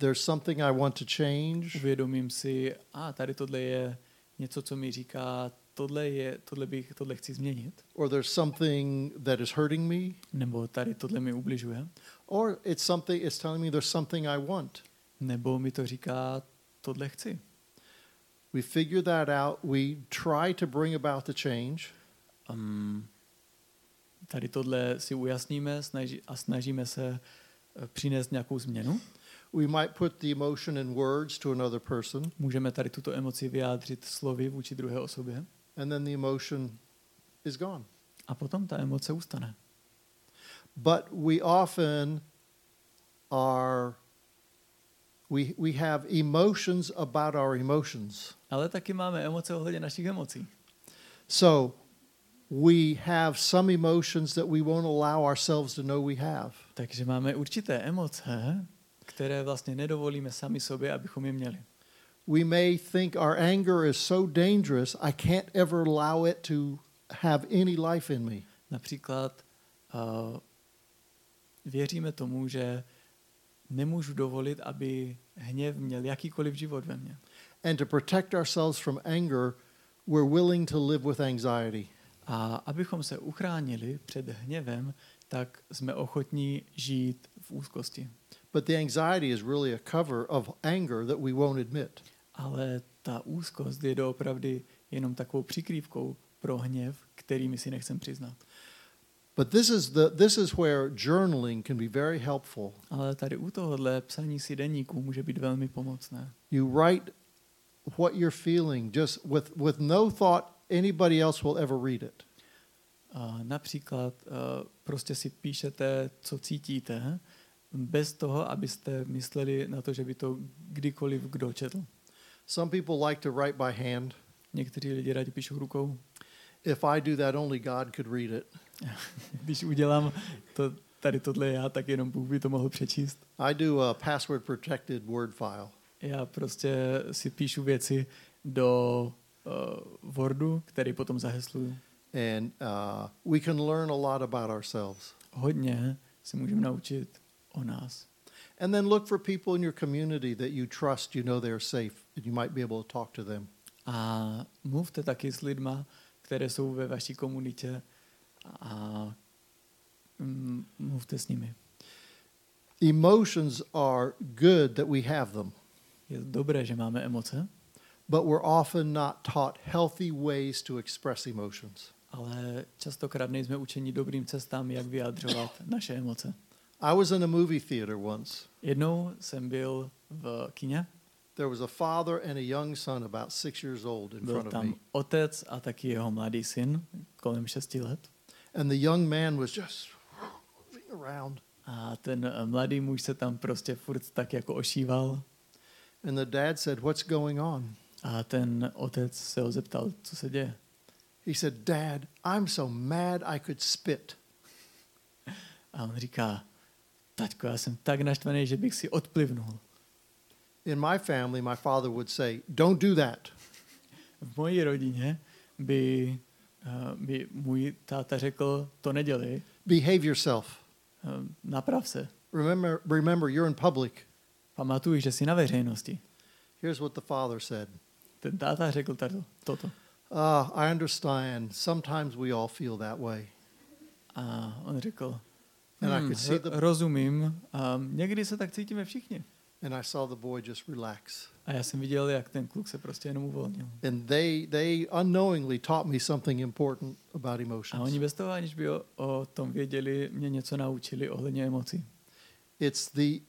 A: there's something I want to change,
B: uvědomím si, a tady tohle je něco, co mi říká, tohle, je, tohle, bych, tohle chci změnit,
A: or there's something that is hurting me,
B: nebo tady tohle mi ubližuje,
A: or it's something it's telling me there's something I want.
B: nebo mi to říká, tohle chci.
A: We figure that out, we try to bring about the change,
B: Um, tady tohle si ujasníme snaží, a snažíme se eh, přinést nějakou změnu.
A: We might put the emotion in words to another person,
B: Můžeme tady tuto emoci vyjádřit slovy vůči druhé osobě
A: and then the emotion is gone.
B: a potom ta emoce ustane.
A: But we often are, we, we have emotions about our emotions.
B: Ale taky máme emoce ohledně našich emocí.
A: So we have some emotions that we won't allow ourselves to know we have.
B: Takže máme určité emoce, které vlastně nedovolíme sami sobě, abychom je měli.
A: We may think our anger is so dangerous, I can't ever allow it to have any life in me.
B: Například uh, věříme tomu, že nemůžu dovolit, aby hněv měl jakýkoliv život ve mně.
A: And to protect ourselves from anger, we're willing to live with anxiety.
B: A abychom se uchránili před hněvem, tak jsme ochotní žít v úzkosti.
A: But the anxiety is really a cover of anger that we won't admit.
B: Ale ta úzkost je doopravdy jenom takovou přikrývkou pro hněv, který my si nechcem přiznat.
A: But this is the this is where journaling can be very helpful.
B: Ale tady u tohohle psaní si deníků může být velmi pomocné.
A: You write what you're feeling just with with no thought anybody else will ever read it.
B: A například uh, prostě si píšete, co cítíte, bez toho, abyste mysleli na to, že by to kdykoliv kdo četl.
A: Some people like to write by hand.
B: Někteří lidi rádi píšou rukou.
A: If I do that, only God could read it.
B: Když udělám to, tady tohle já, tak jenom Bůh by to mohl přečíst.
A: I do a password protected Word file.
B: Já prostě si píšu věci do uh, Wordu, který potom zahesluju.
A: And uh, we can learn a lot about ourselves.
B: Hodně si můžeme naučit o nás.
A: And then look for people in your community that you trust, you know they're safe, and you might be able to talk to them.
B: A mluvte taky s lidma, které jsou ve vaší komunitě a mm, mluvte s nimi.
A: Emotions are good that we have them,
B: Je dobré, že máme emoce,
A: but we're often not taught healthy ways to express emotions.
B: ale častokrát nejsme učeni dobrým cestám, jak vyjadřovat naše emoce.
A: I was in a movie theater once.
B: Jednou jsem byl v kině,
A: There was a father and a young son about six years old in
B: byl
A: front of
B: tam
A: me.
B: otec a taky jeho mladý syn, kolem 6 let.
A: And the young man was just moving around.
B: A ten eh, mladý muž se tam prostě furt tak jako ošíval.
A: And the dad said, What's going on?
B: A ten otec se ho zeptal, co se děje.
A: He said, Dad, I'm so mad I could spit.
B: A on říká, taťko, já jsem tak naštvaný, že bych si odplivnul.
A: In my family, my father would say, Don't do that.
B: V mojí rodině by, uh, by můj táta řekl, to nedělej,
A: Behave yourself.
B: uh, naprav se.
A: Remember, remember, you're in public.
B: Pamatuj, že jsi na veřejnosti.
A: Here's what the father said.
B: Ten táta řekl tato, toto.
A: Ah, I understand. Sometimes we all feel that way.
B: A on řekl,
A: And I
B: "Hmm,
A: could see the-
B: rozumím, um, někdy se tak cítíme všichni.
A: And I saw the boy just relax.
B: A já jsem viděl, jak ten kluk se prostě jenom uvolnil.
A: And they, they unknowingly taught me something important about
B: A oni
A: emotions.
B: bez toho, aniž by o, o tom věděli, mě něco naučili ohledně emocí.
A: It's the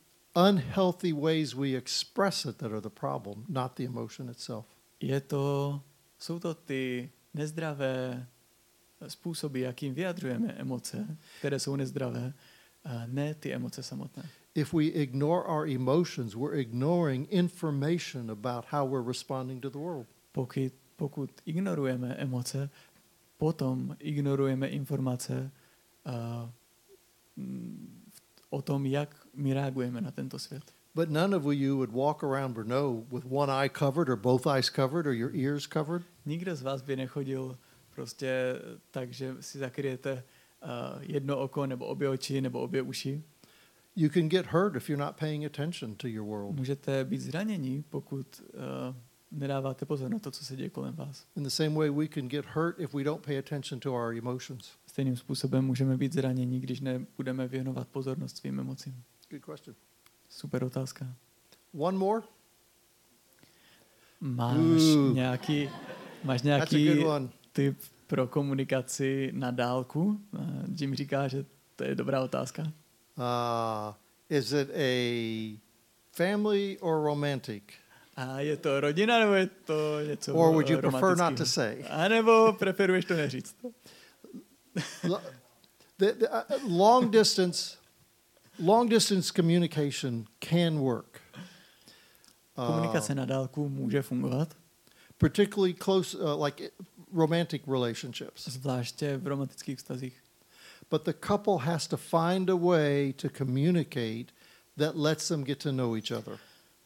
A: unhealthy ways we express it that are the problem, not the emotion itself.
B: Je to, jsou to ty nezdravé způsoby, jakým vyjadřujeme emoce, které jsou nezdravé, a ne ty emoce samotné.
A: If we ignore our emotions, we're ignoring information about how we're responding to the world.
B: Pokud, pokud ignorujeme emoce, potom ignorujeme informace uh, o tom, jak my reagujeme na tento svět.
A: But none of you would walk around Brno with one eye covered or both eyes covered or your ears covered.
B: Nikdo z vás by nechodil prostě tak, že si zakryjete uh, jedno oko, nebo obě oči, nebo obě uši.
A: You can get hurt if you're not paying attention to your world.
B: Můžete být zranění, pokud uh, nedáváte pozor na to, co se děje kolem vás.
A: In the same way, we can get hurt if we don't pay attention to our emotions.
B: Stejným způsobem můžeme být zranění, když nebudeme věnovat pozornost svým emocím.
A: Good question.
B: Super otázka.
A: One more?
B: Máš
A: Ooh.
B: nějaký, máš
A: That's a
B: nějaký
A: good one.
B: Tip pro komunikaci na dálku? Uh, Jim říká, že to je dobrá otázka.
A: Uh, is it a family or romantic?
B: A je to rodina, nebo je to něco
A: Or would you
B: eh,
A: prefer not to say?
B: A nebo preferuješ to neříct?
A: The, the, uh, long distance, long distance communication can work. Uh,
B: Komunikace na dálku může fungovat,
A: particularly close, uh, like romantic relationships.
B: zvláště v romantických vztazích.
A: But the couple has to find a way to communicate that lets them get to know each other.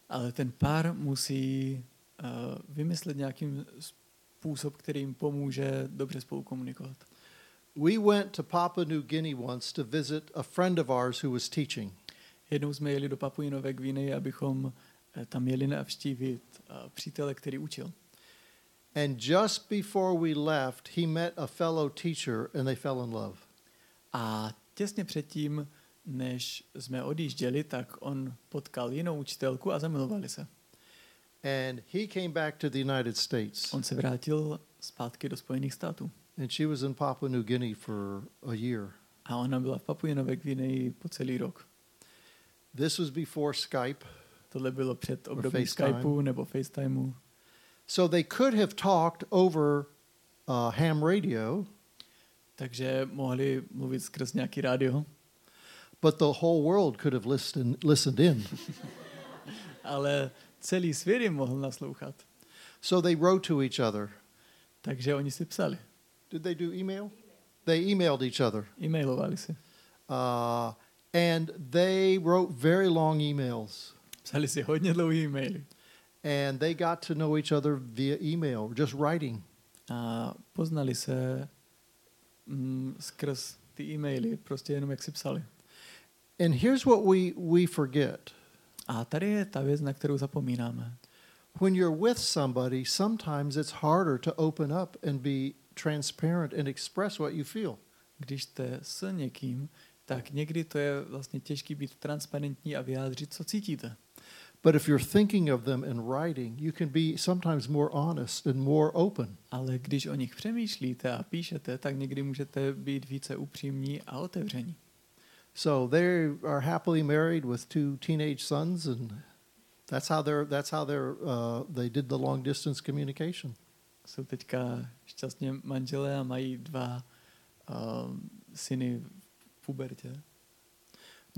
B: Ale ten pár musí uh, vymyslet nějakým způsob, který jim pomůže dobře spolu komunikovat.
A: We went to Papua New Guinea once to visit a friend of ours who was teaching.
B: Jednou jsme jeli do Papuji Nové Gviny, abychom eh, tam jeli navštívit uh, přítele, který učil.
A: And just before we left, he met a fellow teacher and they fell in love.
B: A těsně předtím, než jsme odjížděli, tak on potkal jinou učitelku a zamilovali se.
A: And he came back to the United States.
B: On se vrátil zpátky do Spojených států.
A: And she was in Papua New Guinea for a year.
B: A ona byla v Papui Nové Gvineji po celý rok.
A: This was before Skype.
B: Tohle bylo před období
A: FaceTime.
B: Skypeu nebo FaceTimeu.
A: So they could have talked over uh, ham radio,
B: Takže mohli mluvit skrz nějaký rádio,
A: but the whole world could have listened, listened in.
B: ale celý svět jim mohl naslouchat.
A: So they wrote to each other.
B: Takže oni si psali,
A: Did they do email? They emailed each other.
B: e-mailovali si.
A: Uh, and they wrote very long emails.
B: Psali si hodně dlouhý e-maily.
A: And they got to know each other via email, just writing.
B: A poznali se mm, skrz ty e-maily, prostě jenom jak si psali.
A: And here's what we, we forget
B: A tady je ta věc, na kterou zapomínáme.
A: when you're with somebody, sometimes it's harder to open up and be transparent and express what you feel.
B: Když jste s někým, tak někdy to je vlastně těžké být transparentní a vyjádřit, co cítíte. Ale když o nich přemýšlíte a píšete, tak někdy můžete být více upřímní a otevření.
A: So they are happily married with two teenage sons, and that's how they're that's how they're uh, they did the long distance communication.
B: Jsou teďka šťastně manželé a mají dva um, syny v pubertě.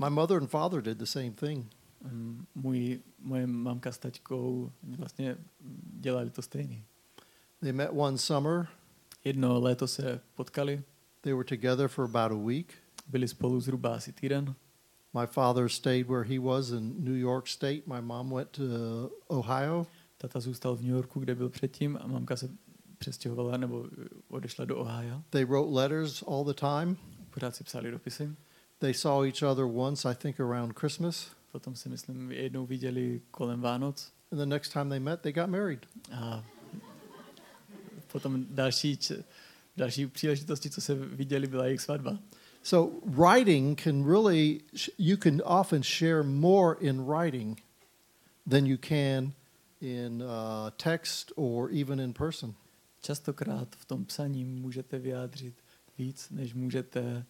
A: My mother and father did the same thing.
B: Um, můj, moje mamka s taťkou vlastně dělali to stejný.
A: They met one summer.
B: Jedno léto se potkali,
A: They were together for about a week.
B: byli spolu zhruba asi týden.
A: My father stayed where he was in New York State. My mom went to Ohio.
B: Tata zůstal v New Yorku, kde byl předtím a mamka se přestěhovala nebo odešla do Ohio.
A: They wrote letters all the time.
B: Pořád si psali dopisy.
A: They saw each other once, I think, around Christmas.
B: Potom si myslím, jednou viděli kolem Vánoc
A: And the next time they met, they got married.
B: a potom další, další příležitosti, co se viděli, byla jejich svatba.
A: So writing can really, you can often share more in writing than you can in uh, text or even in person.
B: Častokrát v tom psaní můžete vyjádřit víc, než můžete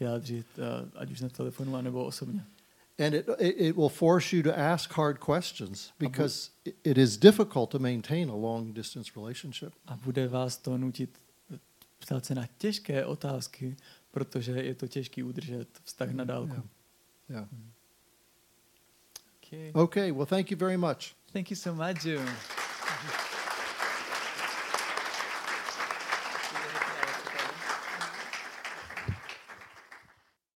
B: vyjádřit, eh, ať už na telefonu, anebo osobně.
A: And it, it, will force you to ask hard questions because it, it is difficult to maintain a long distance relationship.
B: A bude vás to nutit ptát se na těžké otázky, protože je to těžké udržet vztah na dálku.
A: Yeah. Yeah. Hmm.
B: Okay.
A: Okay, well, thank you very much.
B: Thank you so much, June.